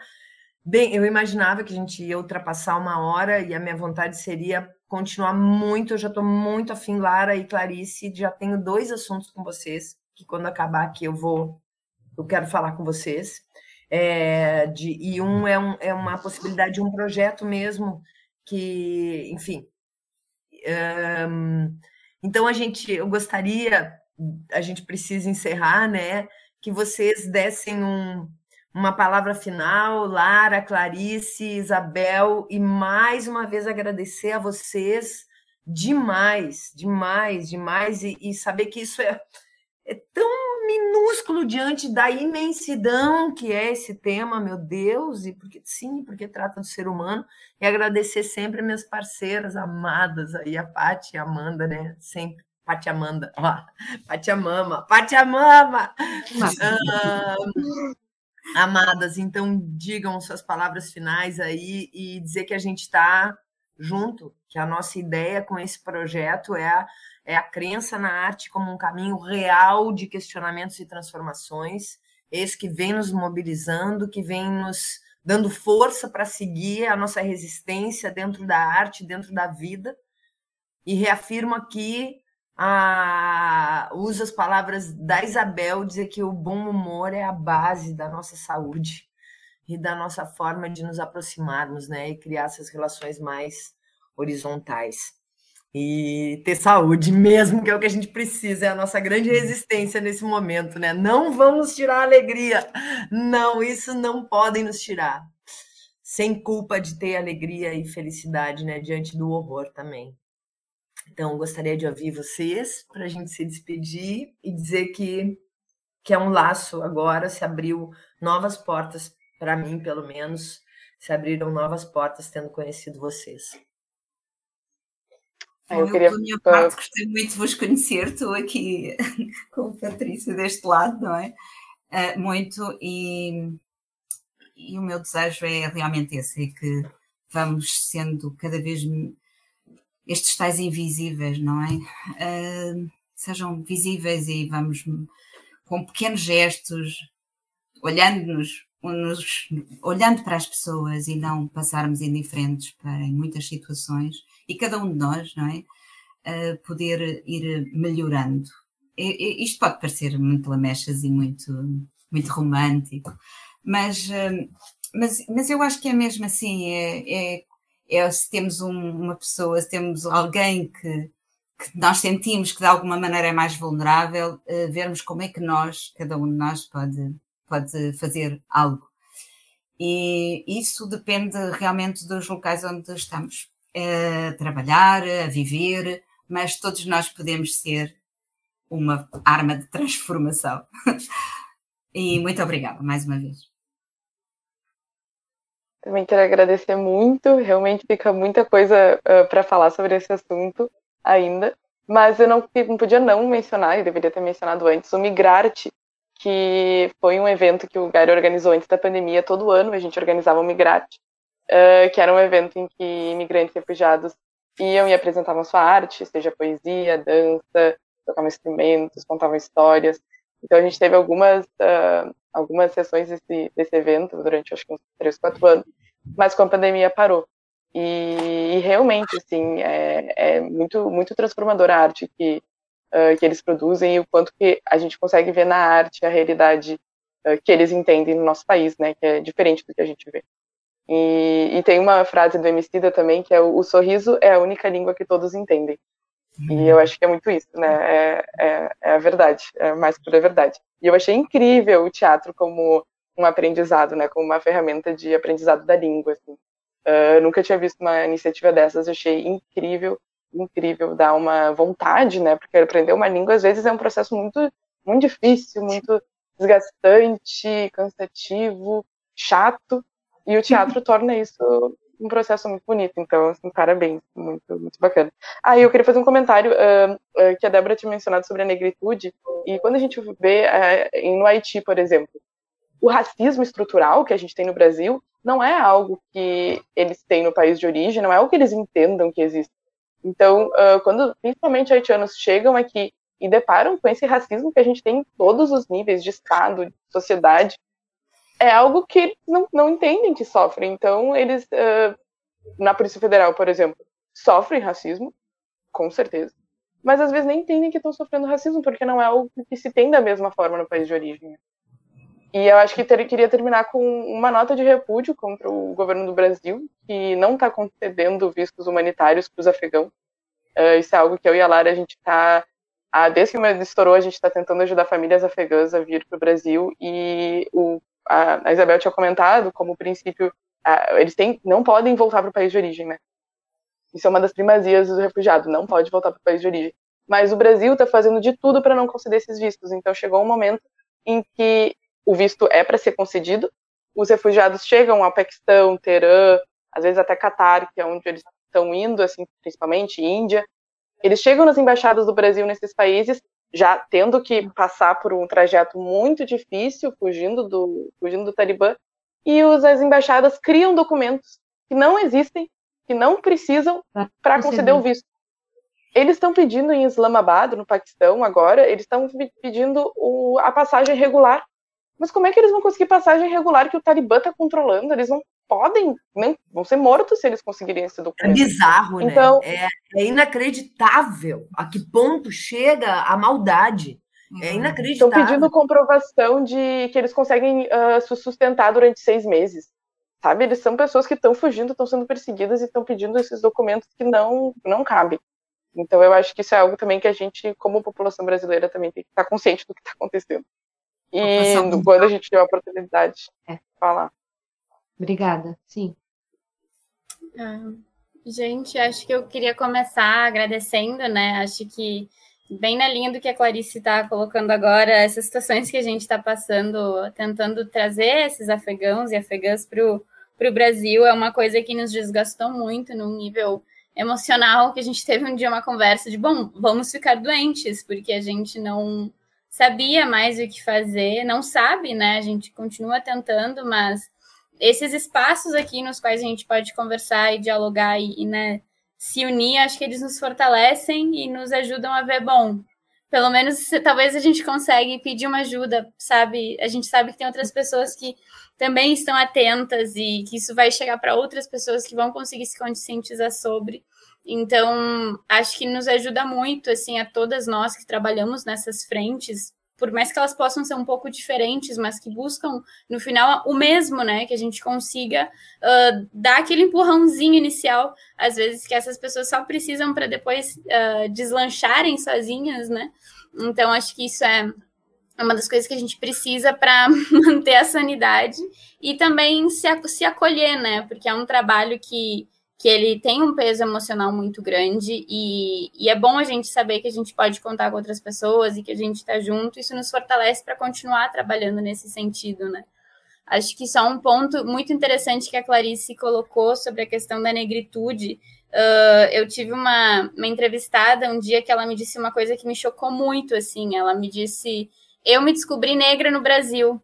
S5: Bem, eu imaginava que a gente ia ultrapassar uma hora e a minha vontade seria continuar muito. Eu já estou muito afim, Lara e Clarice, já tenho dois assuntos com vocês que quando acabar aqui eu vou eu quero falar com vocês. É, de, e um é, um é uma possibilidade de um projeto mesmo que, enfim. Um, então a gente, eu gostaria, a gente precisa encerrar, né? Que vocês dessem um, uma palavra final, Lara, Clarice, Isabel, e mais uma vez agradecer a vocês demais, demais, demais, e, e saber que isso é, é tão minúsculo diante da imensidão que é esse tema, meu Deus, e porque sim, porque trata do ser humano, e agradecer sempre minhas parceiras amadas aí, a Paty e a Amanda, né? Sempre. Paty Amanda, ó, Paty Amama, Paty Amama! Ah, amadas, então digam suas palavras finais aí e dizer que a gente está junto, que a nossa ideia com esse projeto é a é a crença na arte como um caminho real de questionamentos e transformações, esse que vem nos mobilizando, que vem nos dando força para seguir a nossa resistência dentro da arte, dentro da vida. E reafirmo aqui, a, uso as palavras da Isabel, dizer que o bom humor é a base da nossa saúde e da nossa forma de nos aproximarmos, né, e criar essas relações mais horizontais e ter saúde mesmo, que é o que a gente precisa, é a nossa grande uhum. resistência nesse momento, né? Não vamos tirar a alegria. Não, isso não podem nos tirar. Sem culpa de ter alegria e felicidade, né, diante do horror também. Então, gostaria de ouvir vocês para a gente se despedir e dizer que que é um laço agora, se abriu novas portas para mim, pelo menos, se abriram novas portas tendo conhecido vocês.
S2: Eu, eu queria... por minha parte, gostei muito de vos conhecer. Estou aqui com a Patrícia deste lado, não é? Uh, muito, e, e o meu desejo é realmente esse: é que vamos sendo cada vez estes tais invisíveis, não é? Uh, sejam visíveis e vamos com pequenos gestos, olhando-nos, olhando para as pessoas e não passarmos indiferentes para em muitas situações e cada um de nós, não é? Uh, poder ir melhorando. E, e, isto pode parecer muito lamechas e muito, muito romântico, mas, uh, mas, mas eu acho que é mesmo assim, é, é, é se temos um, uma pessoa, se temos alguém que, que nós sentimos que de alguma maneira é mais vulnerável, uh, vermos como é que nós, cada um de nós, pode, pode fazer algo. E isso depende realmente dos locais onde estamos a trabalhar, a viver, mas todos nós podemos ser uma arma de transformação. e muito obrigada mais uma vez.
S3: Também quero agradecer muito, realmente fica muita coisa uh, para falar sobre esse assunto ainda, mas eu não, não podia não mencionar, e deveria ter mencionado antes, o Migrarte, que foi um evento que o Gairo organizou antes da pandemia, todo ano a gente organizava o Migrarte, uh, que era um evento em que imigrantes refugiados iam e apresentavam sua arte, seja poesia, dança, tocavam instrumentos, contavam histórias. Então a gente teve algumas uh, algumas sessões desse, desse evento durante acho que uns três, quatro anos, mas com a pandemia parou. E, e realmente, assim, é, é, muito muito transformadora a arte que uh, que eles produzem e o quanto que a gente consegue ver na arte a realidade uh, que eles entendem no nosso país, né, que é diferente do que a gente vê. E, e, tem uma frase do Emicida também, que é o, sorriso é a única língua que todos entendem. E eu acho que é muito isso, né? É, é, é a verdade, é mais pura verdade. E eu achei incrível o teatro como um aprendizado, né? Como uma ferramenta de aprendizado da língua, assim. Uh, nunca tinha visto uma iniciativa dessas, achei incrível, incrível, dá uma vontade, né? Porque aprender uma língua às vezes é um processo muito, muito difícil, muito desgastante, cansativo, chato, e o teatro torna isso um processo muito bonito. Então, assim, parabéns, muito, muito bacana. Ah, eu queria fazer um comentário uh, uh, que a Débora tinha mencionado sobre a negritude. E quando a gente vê uh, no Haiti, por exemplo, o racismo estrutural que a gente tem no Brasil não é algo que eles têm no país de origem, não é algo que eles entendam que existe. Então, quando principalmente haitianos chegam aqui e deparam com esse racismo que a gente tem em todos os níveis de Estado, de sociedade, é algo que eles não, não entendem que sofrem. Então, eles, uh, na Polícia Federal, por exemplo, sofrem racismo, com certeza, mas às vezes nem entendem que estão sofrendo racismo, porque não é algo que se tem da mesma forma no país de origem. E eu acho que ter, queria terminar com uma nota de repúdio contra o governo do Brasil, que não está concedendo vistos humanitários para os afegãos. Uh, isso é algo que eu e a Lara, a gente está desde que o medo estourou, a gente está tentando ajudar famílias afegãs a vir para o Brasil e o a, Isabel tinha comentado, como princípio, eles têm, não podem voltar para o país de origem, né? Isso é uma das primazias do refugiado, não pode voltar para o país de origem. Mas o Brasil está fazendo de tudo para não conceder esses vistos. Então chegou um momento em que o visto é para ser concedido, os refugiados chegam ao Paquistão, Teherã, às vezes até Catar, que é onde eles estão indo, assim, principalmente Índia. Eles chegam nas embaixadas do Brasil nesses países já tendo que passar por um trajeto muito difícil, fugindo do, fugindo do Talibã, e as embaixadas criam documentos que não existem, que não precisam para conceder o visto. Eles estão pedindo em Islamabad, no Paquistão, agora, eles estão pedindo o, a passagem regular. Mas como é que eles vão conseguir passagem regular que o Talibã está controlando? Eles não podem, nem, vão ser mortos se eles conseguirem esse documento.
S5: É bizarro, né? então, né? É, é inacreditável a que ponto chega a maldade. É uhum. inacreditável.
S3: Estão pedindo comprovação de que eles conseguem uh, se sustentar durante seis meses. Sabe? Eles são pessoas que estão fugindo, estão sendo perseguidas e estão pedindo esses documentos que não, não cabem. Então, eu acho que isso é algo também que a gente, como população brasileira, também tem que estar consciente do que está acontecendo. E quando a gente tiver a oportunidade é. de falar.
S1: Obrigada, sim.
S4: Ah, gente, acho que eu queria começar agradecendo, né? Acho que bem na linha do que a Clarice está colocando agora, essas situações que a gente está passando, tentando trazer esses afegãos e afegãs para o Brasil, é uma coisa que nos desgastou muito num nível emocional, que a gente teve um dia uma conversa de, bom, vamos ficar doentes, porque a gente não sabia mais o que fazer, não sabe, né? A gente continua tentando, mas esses espaços aqui nos quais a gente pode conversar e dialogar e, e né, se unir, acho que eles nos fortalecem e nos ajudam a ver, bom, pelo menos talvez a gente consegue pedir uma ajuda, sabe? A gente sabe que tem outras pessoas que também estão atentas e que isso vai chegar para outras pessoas que vão conseguir se conscientizar sobre. Então, acho que nos ajuda muito, assim, a todas nós que trabalhamos nessas frentes, por mais que elas possam ser um pouco diferentes, mas que buscam, no final, o mesmo, né? Que a gente consiga uh, dar aquele empurrãozinho inicial, às vezes que essas pessoas só precisam para depois uh, deslancharem sozinhas, né? Então, acho que isso é uma das coisas que a gente precisa para manter a sanidade e também se, se acolher, né? Porque é um trabalho que que ele tem um peso emocional muito grande e, e, é bom a gente saber que a gente pode contar com outras pessoas e que a gente está junto. Isso nos fortalece para continuar trabalhando nesse sentido, né? Acho que só um ponto muito interessante que a Clarice colocou sobre a questão da negritude. Uh, eu tive uma, uma entrevistada um dia que ela me disse uma coisa que me chocou muito, assim. Ela me disse: eu me descobri negra no Brasil.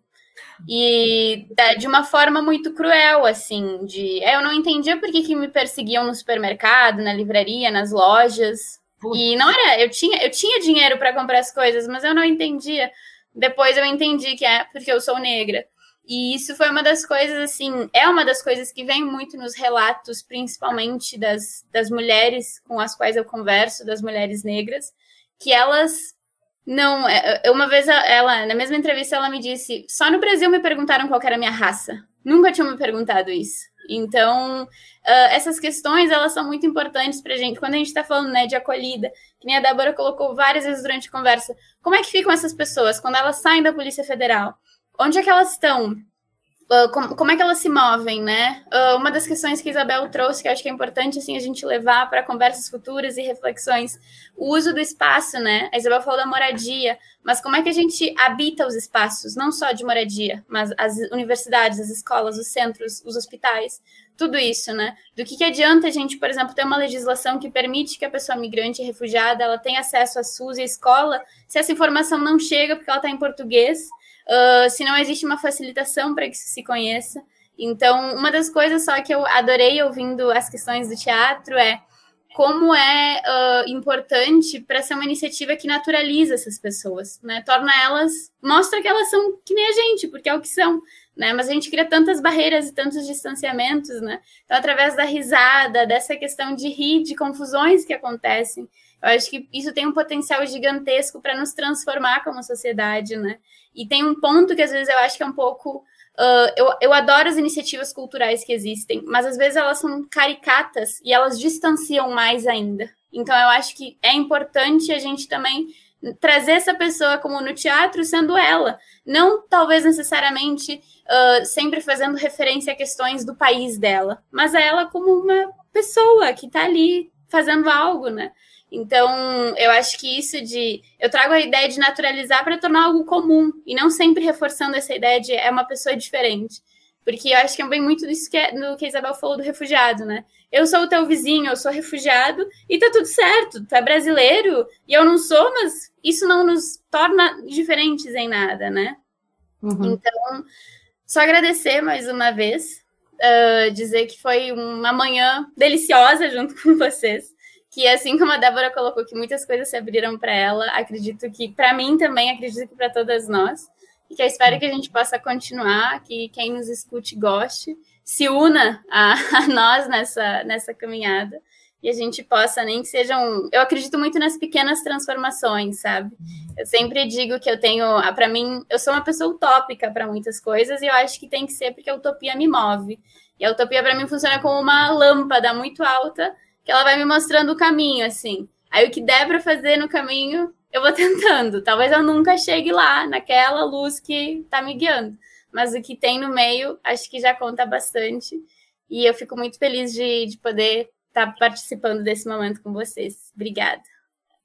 S4: E de uma forma muito cruel, assim, de eu não entendia por que, que me perseguiam no supermercado, na livraria, nas lojas. Putz. E não era, eu tinha, eu tinha dinheiro para comprar as coisas, mas eu não entendia. Depois eu entendi que é porque eu sou negra. E isso foi uma das coisas, assim, é uma das coisas que vem muito nos relatos, principalmente das, das mulheres com as quais eu converso, das mulheres negras, que elas não, é, é, uma vez ela, na mesma entrevista, ela me disse: só no Brasil me perguntaram qual era a minha raça. Nunca tinham me perguntado isso. Então, uh, essas questões, elas são muito importantes para a gente. Quando a gente está falando né, de acolhida, que nem a Débora colocou várias vezes durante a conversa, como é que ficam essas pessoas quando elas saem da Polícia Federal? Onde é que elas estão? Uh, como, como, é que elas se movem, né? Uh, uma das questões que a Isabel trouxe, que acho que é importante assim, a gente levar para conversas futuras e reflexões, o uso do espaço, né? A Isabel falou da moradia, mas como é que a gente habita os espaços, não só de moradia, mas as universidades, as escolas, os centros, os hospitais, tudo isso, né? Do que, que adianta a gente, por exemplo, ter uma legislação que permite que a pessoa migrante e refugiada ela tenha acesso à SUS e à escola, se essa informação não chega porque ela está em português, uh, se não existe uma facilitação para que isso se conheça. Então, uma das coisas só que eu adorei ouvindo as questões do teatro é como é uh, importante para ser uma iniciativa que naturaliza essas pessoas, né? Torna elas, mostra que elas são que nem a gente, porque é o que são, né? Mas a gente cria tantas barreiras e tantos distanciamentos, né? Então, através da risada, dessa questão de rir, de confusões que acontecem, eu acho que isso tem um potencial gigantesco para nos transformar como sociedade, né? E tem um ponto que às vezes eu acho que é um pouco. Uh, eu, eu adoro as iniciativas culturais que existem, mas às vezes elas são caricatas e elas distanciam mais ainda. Então eu acho que é importante a gente também trazer essa pessoa como no teatro sendo ela, não talvez necessariamente uh, sempre fazendo referência a questões do país dela, mas a ela como uma pessoa que está ali fazendo algo, né? Então, eu acho que isso de. Eu trago a ideia de naturalizar para tornar algo comum, e não sempre reforçando essa ideia de é uma pessoa diferente. Porque eu acho que vem muito disso que, é, que a Isabel falou do refugiado, né? Eu sou o teu vizinho, eu sou refugiado, e tá tudo certo, tu é brasileiro, e eu não sou, mas isso não nos torna diferentes em nada, né? Uhum. Então, só agradecer mais uma vez, uh, dizer que foi uma manhã deliciosa junto com vocês que assim como a Débora colocou que muitas coisas se abriram para ela, acredito que para mim também, acredito que para todas nós, e que eu espero que a gente possa continuar, que quem nos escute goste, se una a, a nós nessa, nessa caminhada, e a gente possa, nem que sejam. Eu acredito muito nas pequenas transformações, sabe? Eu sempre digo que eu tenho. Para mim, eu sou uma pessoa utópica para muitas coisas, e eu acho que tem que ser porque a utopia me move. E a utopia, para mim, funciona como uma lâmpada muito alta que ela vai me mostrando o caminho, assim. Aí o que der para fazer no caminho, eu vou tentando. Talvez eu nunca chegue lá, naquela luz que está me guiando. Mas o que tem no meio, acho que já conta bastante. E eu fico muito feliz de, de poder estar tá participando desse momento com vocês. Obrigada.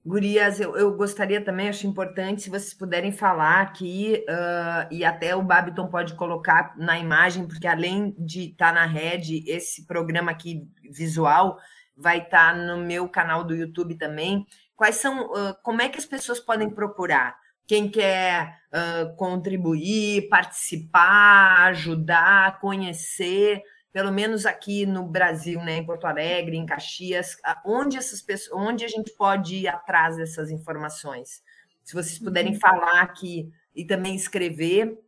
S5: Gurias, eu, eu, gostaria também, acho importante, se vocês puderem falar aqui, uh, e até o Babiton pode colocar na imagem, porque além de estar tá na rede, esse programa aqui visual vai estar tá no meu canal do YouTube também. Quais são, uh, como é que as pessoas podem procurar? Quem quer uh, contribuir, participar, ajudar, conhecer, pelo menos aqui no Brasil, né, em Porto Alegre, em Caxias, onde essas pessoas, onde a gente pode ir atrás dessas informações? Se vocês puderem uhum. falar aqui e também escrever,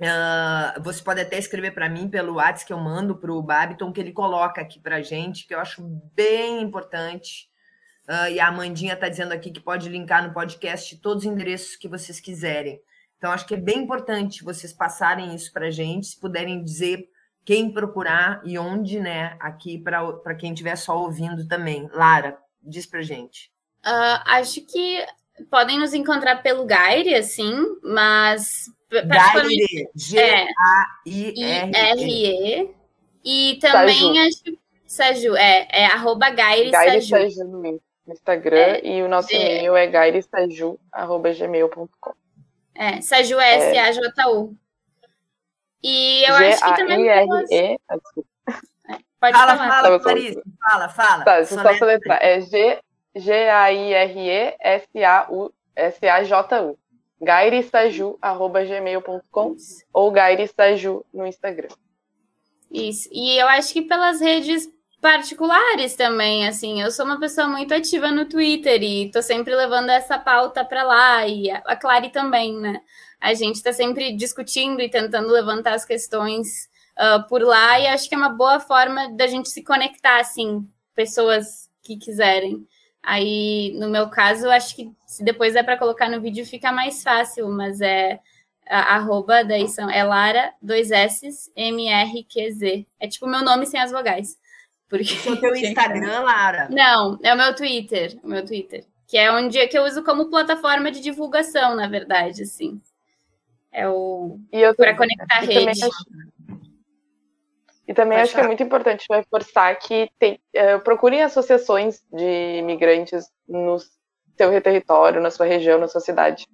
S5: uh, você pode até escrever para mim pelo WhatsApp que eu mando para o Babiton, que ele coloca aqui para gente, que eu acho bem importante. Uh, e a Amandinha está dizendo aqui que pode linkar no podcast todos os endereços que vocês quiserem. Então, acho que é bem importante vocês passarem isso para gente, se puderem dizer quem procurar e onde, né? Aqui para quem estiver só ouvindo também. Lara, diz para gente.
S4: Uh, acho que podem nos encontrar pelo Gaire, assim, mas.
S5: Gaire, G-A-I-R-E.
S4: E também Saju. acho que. Saju, é, é arroba Gaire, Gaire Saju.
S3: Saju no Instagram é, e o nosso e-mail é gairesaju.gmail.com.
S4: É, Saju é S-A-J-U. E eu acho que também. É,
S5: pode fala, falar. Fala, Clarice, fala, fala.
S3: Tá, deixa eu só soletrar. É G-A-I-R-E-S-A-J-U. gairisaju.gmail.com ou gairisaju no Instagram.
S4: Isso. E eu acho que pelas redes particulares também, assim, eu sou uma pessoa muito ativa no Twitter e tô sempre levando essa pauta para lá e a Clary também, né? a gente está sempre discutindo e tentando levantar as questões uh, por lá, e acho que é uma boa forma da gente se conectar, assim, pessoas que quiserem. Aí, no meu caso, acho que se depois é para colocar no vídeo fica mais fácil, mas é a, arroba, daí são, é Lara, dois S, M-R-Q-Z. É tipo meu nome sem as vogais.
S5: Porque... é o teu Instagram, Lara?
S4: Não, é o meu Twitter, o meu Twitter. Que é onde que eu uso como plataforma de divulgação, na verdade, assim. É o para conectar e redes. Também
S3: e também acho falar. que é muito importante reforçar que tem, uh, procurem associações de imigrantes no seu território, na sua região, na sua cidade.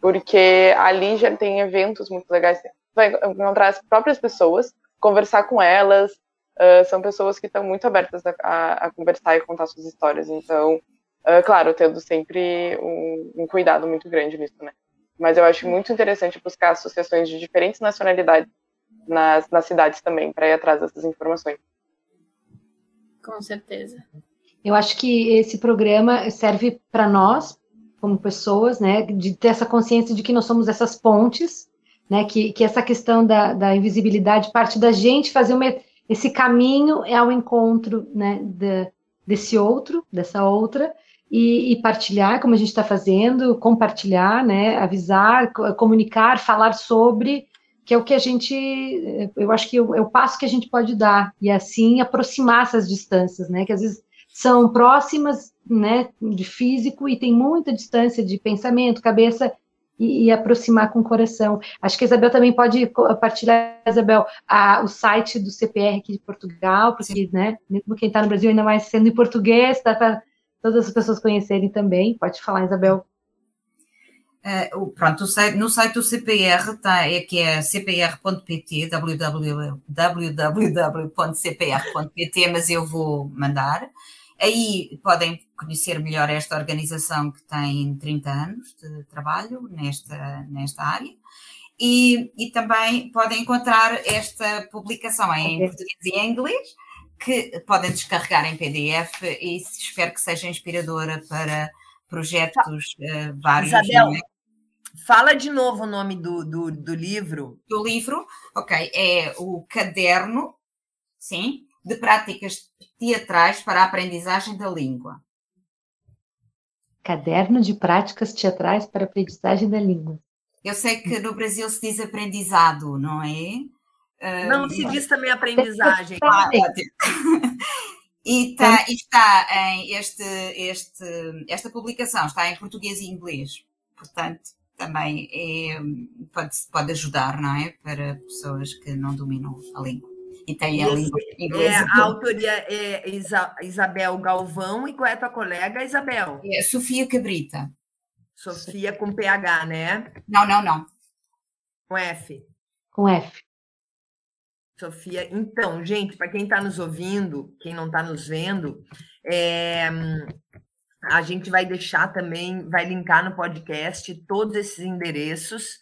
S3: Porque ali já tem eventos muito legais. Vai encontrar as próprias pessoas, conversar com elas. Uh, são pessoas que estão muito abertas a, a, a, conversar e contar suas histórias. Então, uh, claro, tendo sempre um, um cuidado muito grande nisso, né? mas eu acho muito interessante buscar associações de diferentes nacionalidades nas, nas cidades também, para ir atrás dessas informações.
S4: Com certeza.
S1: Eu acho que esse programa serve para nós, como pessoas, né, de ter essa consciência de que nós somos essas pontes, né, que, que essa questão da, da invisibilidade parte da gente fazer uma, esse caminho é ao encontro, né, de, desse outro, dessa outra, e, e partilhar, como a gente está fazendo, compartilhar, né, avisar, comunicar, falar sobre, que é o que a gente, eu acho que é o passo que a gente pode dar, e assim aproximar essas distâncias, né, que às vezes são próximas, né, de físico, e tem muita distância de pensamento, cabeça, e, e, aproximar com o coração. Acho que a Isabel também pode partilhar, Isabel, a, o site do CPR aqui de Portugal, porque, Sim. né, mesmo quem está no Brasil, ainda mais sendo em português, está tá, todas as pessoas conhecerem também. Pode falar, Isabel.
S2: Uh, pronto, no site do CPR está, é que é cpr.pt, www.cpr.pt, mas eu vou mandar. Aí podem conhecer melhor esta organização que tem 30 anos de trabalho nesta, nesta área. E, e também podem encontrar esta publicação em okay. português e em inglês que podem descarregar em PDF e espero que seja inspiradora para projetos uh, vários.
S5: Isabel, é? fala de novo o nome do, do, do, livro.
S2: Do livro, ok, é o Caderno, sim, de Práticas Teatrais para a Aprendizagem da Língua.
S1: Caderno de Práticas Teatrais para a Aprendizagem da Língua.
S2: Eu sei que no Brasil se diz aprendizado, não é?
S5: Não se diz também aprendizagem.
S2: e tá, está em este, este, esta publicação está em português e inglês, portanto também é, pode, pode ajudar, não é? Para pessoas que não dominam a língua. E tem a língua
S5: inglesa. É, a autoria é Isa, Isabel Galvão e qual é a tua colega, Isabel?
S2: É Sofia Cabrita.
S5: Sofia com PH, né?
S2: Não, não, não.
S5: Com F.
S1: Com F.
S5: Sofia, então, gente, para quem está nos ouvindo, quem não está nos vendo, é, a gente vai deixar também, vai linkar no podcast todos esses endereços.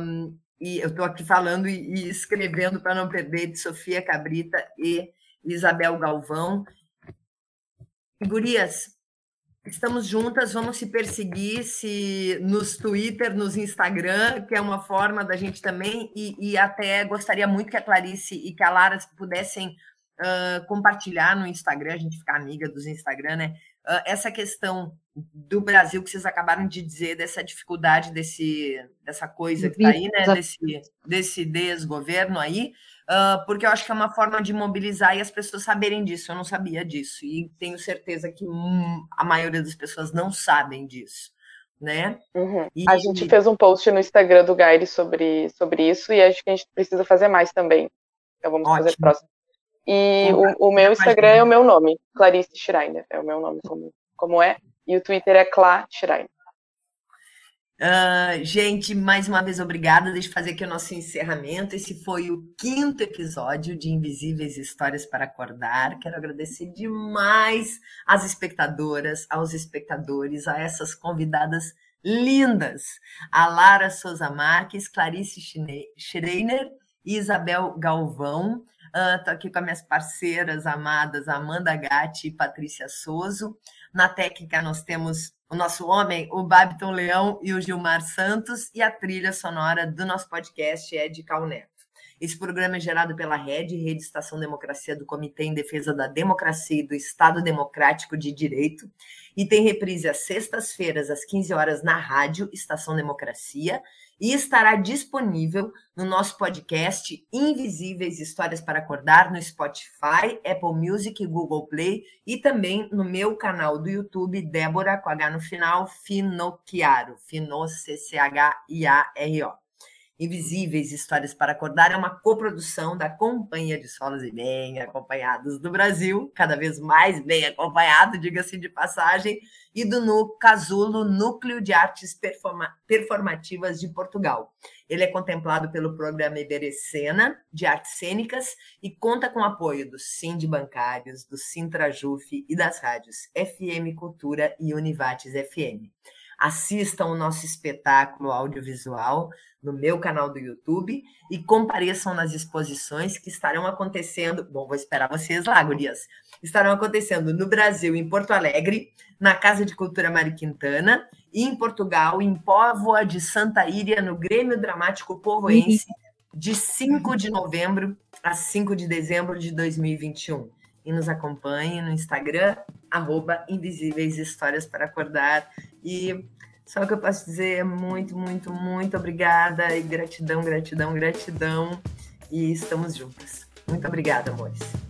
S5: Um, e eu estou aqui falando e, escrevendo para não perder de Sofia Cabrita e Isabel Galvão. Gurias, estamos juntas, vamos se perseguir se nos Twitter, nos Instagram, que é uma forma da gente também, e, e até gostaria muito que a Clarice e que a Lara pudessem uh, compartilhar no Instagram, a gente ficar amiga dos Instagram, né? Uh, essa questão do Brasil que vocês acabaram de dizer, dessa dificuldade desse, dessa coisa que está aí, né? Desse, desse desgoverno aí, uh, porque eu acho que é uma forma de mobilizar e as pessoas saberem disso. Eu não sabia disso, e tenho certeza que hum, a maioria das pessoas não sabem disso. Né?
S3: Uhum. E... A gente fez um post no Instagram do Gaire sobre, sobre isso e acho que a gente precisa fazer mais também. Então vamos Ótimo. fazer próximo. E o, o, meu Instagram é o meu nome, Clarice Schreiner, é o meu nome como, como é. E o Twitter é Clá Schreiner.
S5: Uh, gente, mais uma vez obrigada. Deixa eu fazer aqui o nosso encerramento. Esse foi o quinto episódio de Invisíveis Histórias para Acordar. Quero agradecer demais às espectadoras, aos espectadores, a essas convidadas lindas, a Lara Souza Marques, Clarice Schreiner e Isabel Galvão. Estou uh, aqui com as minhas parceiras amadas Amanda Gatti e Patrícia Souza. Na técnica, nós temos o nosso homem, o Babiton Leão e o Gilmar Santos, e a trilha sonora do nosso podcast é de Cal Neto. Esse programa é gerado pela Rede, Rede Estação Democracia do Comitê em Defesa da Democracia e do Estado Democrático de Direito, e tem reprise às sextas-feiras, às 15 horas, na rádio Estação Democracia, e estará disponível no nosso podcast Invisíveis Histórias para Acordar no Spotify, Apple Music, Google Play e também no meu canal do YouTube, Débora, com H no final, Finocchiaro, Fino, C-C-H-I-A-R-O. Invisíveis Histórias para Acordar é uma coprodução da Companhia de Solos e Bem Acompanhados do Brasil, cada vez mais bem acompanhado, diga-se de passagem, e do no Casulo Núcleo de Artes Performa Performativas de Portugal. Ele é contemplado pelo programa Iberecena de Artes Cênicas e conta com apoio do Sind Bancários, do Sintrajuf e das rádios FM Cultura e Univates FM. Assistam o nosso espetáculo audiovisual no meu canal do YouTube e compareçam nas exposições que estarão acontecendo. Bom, vou esperar vocês lá, gurias. Estarão acontecendo no Brasil, em Porto Alegre, na Casa de Cultura Mari Quintana, e em Portugal, em Póvoa de Santa Íria, no Grêmio Dramático Povoense, de 5 de novembro a 5 de dezembro de 2021. E nos acompanhe no Instagram, Invisíveis Histórias para Acordar. E só que eu posso dizer muito, muito, muito obrigada e gratidão, gratidão, gratidão. E estamos juntas. Muito obrigada, amores.